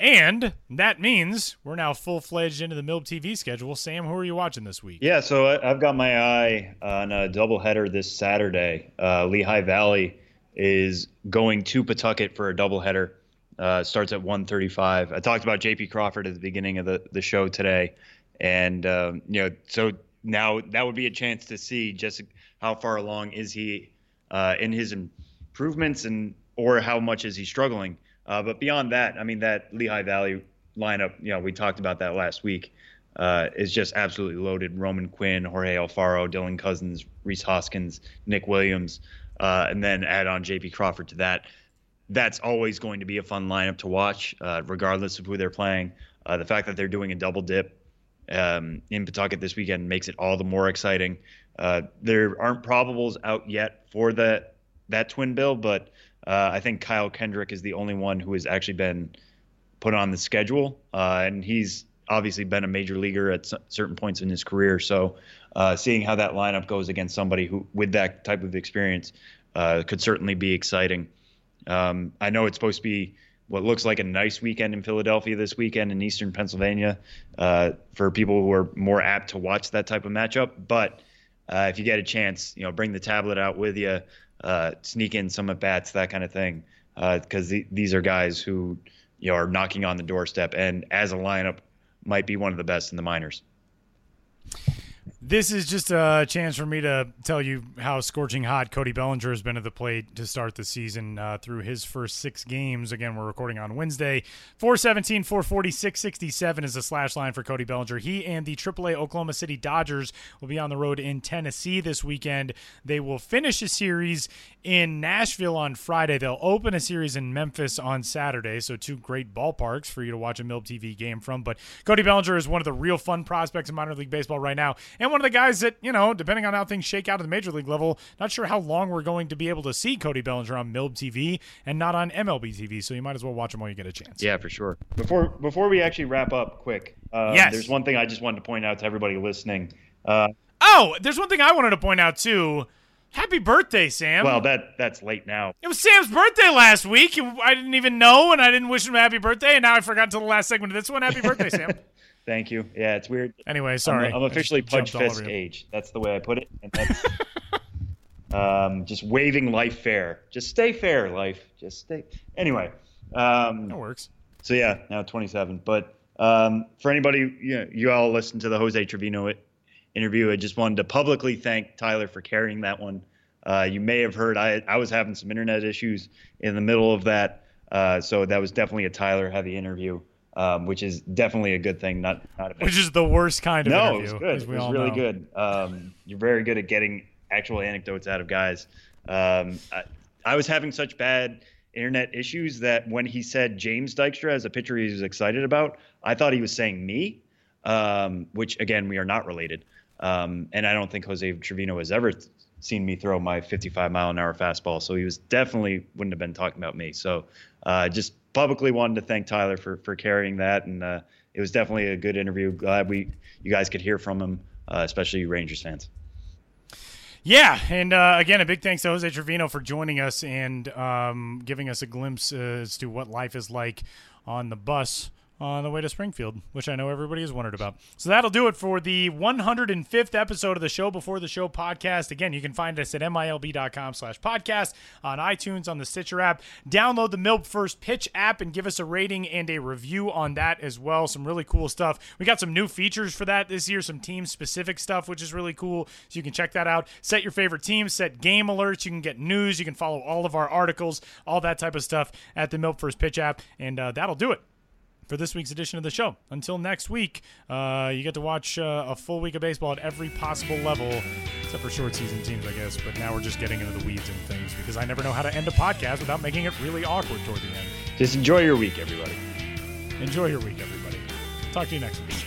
And that means we're now full fledged into the MILB TV schedule. Sam, who are you watching this week? Yeah, so I- I've got my eye on a doubleheader this Saturday. Uh, Lehigh Valley is going to Pawtucket for a doubleheader. Uh, starts at 1:35. I talked about J.P. Crawford at the beginning of the, the show today, and um, you know, so now that would be a chance to see just how far along is he uh, in his improvements, and or how much is he struggling. Uh, but beyond that, I mean, that Lehigh Valley lineup, you know, we talked about that last week, uh, is just absolutely loaded. Roman Quinn, Jorge Alfaro, Dylan Cozens, Rhys Hoskins, Nick Williams, uh, and then add on J.P. Crawford to that. That's always going to be a fun lineup to watch, uh, regardless of who they're playing. Uh, the fact that they're doing a double dip um, in Pawtucket this weekend makes it all the more exciting. Uh, there aren't probables out yet for that that twin bill, but uh, I think Kyle Kendrick is the only one who has actually been put on the schedule, uh, and he's obviously been a major leaguer at certain points in his career. So, uh, seeing how that lineup goes against somebody who with that type of experience uh, could certainly be exciting. Um, I know it's supposed to be what looks like a nice weekend in Philadelphia this weekend in Eastern Pennsylvania uh, for people who are more apt to watch that type of matchup. But uh, if you get a chance, you know, bring the tablet out with you uh, sneak in some at bats, that kind of thing, because uh, the, these are guys who you know are knocking on the doorstep, and as a lineup, might be one of the best in the minors. This is just a chance for me to tell you how scorching hot Cody Bellinger has been at the plate to start the season uh, through his first six games. Again, we're recording on Wednesday. 417, 440, 667 is the slash line for Cody Bellinger. He and the AAA Oklahoma City Dodgers will be on the road in Tennessee this weekend. They will finish a series in Nashville on Friday. They'll open a series in Memphis on Saturday. So, two great ballparks for you to watch a MILB TV game from. But Cody Bellinger is one of the real fun prospects in minor league baseball right now. And one of the guys that, you know, depending on how things shake out at the major league level, not sure how long we're going to be able to see Cody Bellinger on MILB TV and not on MLB TV. So you might as well watch him while you get a chance. Yeah, for sure. Before before we actually wrap up, quick, uh, yes. there's one thing I just wanted to point out to everybody listening. Uh, oh, there's one thing I wanted to point out too. Happy birthday, Sam. Well, that that's late now. It was Sam's birthday last week. I didn't even know, and I didn't wish him a happy birthday, and now I forgot until the last segment of this one. Happy birthday, Sam. Thank you. Yeah, it's weird. Anyway, sorry. I'm, I'm officially Pudge Fisk age. That's the way I put it. And that's, um, just waving life fair. Just stay fair, life. Just stay. Anyway. Um, that works. So yeah, now 27. But um, for anybody, you know, you all listen to the Jose Trevino interview. I just wanted to publicly thank Tyler for carrying that one. Uh, you may have heard I I was having some internet issues in the middle of that, uh, so that was definitely a Tyler heavy interview um, which is definitely a good thing. Not, not a bad which is the worst kind of no, interview. No, it was good. It was really know. good. Um, you're very good at getting actual anecdotes out of guys. Um, I, I, was having such bad internet issues that when he said James Dykstra as a pitcher he was excited about, I thought he was saying me, um, which again we are not related. Um, and I don't think Jose Trevino has ever th- seen me throw my 55 mile an hour fastball, so he was definitely wouldn't have been talking about me. So uh, just publicly wanted to thank Tyler for for carrying that, and uh, it was definitely a good interview. Glad we you guys could hear from him, uh, especially Rangers fans. Yeah, and uh, again, a big thanks to Jose Trevino for joining us and um, giving us a glimpse as to what life is like on the bus on the way to Springfield, which I know everybody has wondered about. So that'll do it for the 105th episode of the Show Before the Show podcast. Again, you can find us at milb.com slash podcast on iTunes, on the Stitcher app. Download the MILB First Pitch app and give us a rating and a review on that as well. Some really cool stuff. We got some new features for that this year, some team-specific stuff, which is really cool. So you can check that out. Set your favorite team, set game alerts. You can get news. You can follow all of our articles, all that type of stuff at the MILB First Pitch app. And uh, that'll do it for this week's edition of the show. Until next week, uh, you get to watch uh, a full week of baseball at every possible level, except for short season teams, I guess. But now we're just getting into the weeds and things because I never know how to end a podcast without making it really awkward toward the end. Just enjoy your week, everybody. Enjoy your week, everybody. Talk to you next week.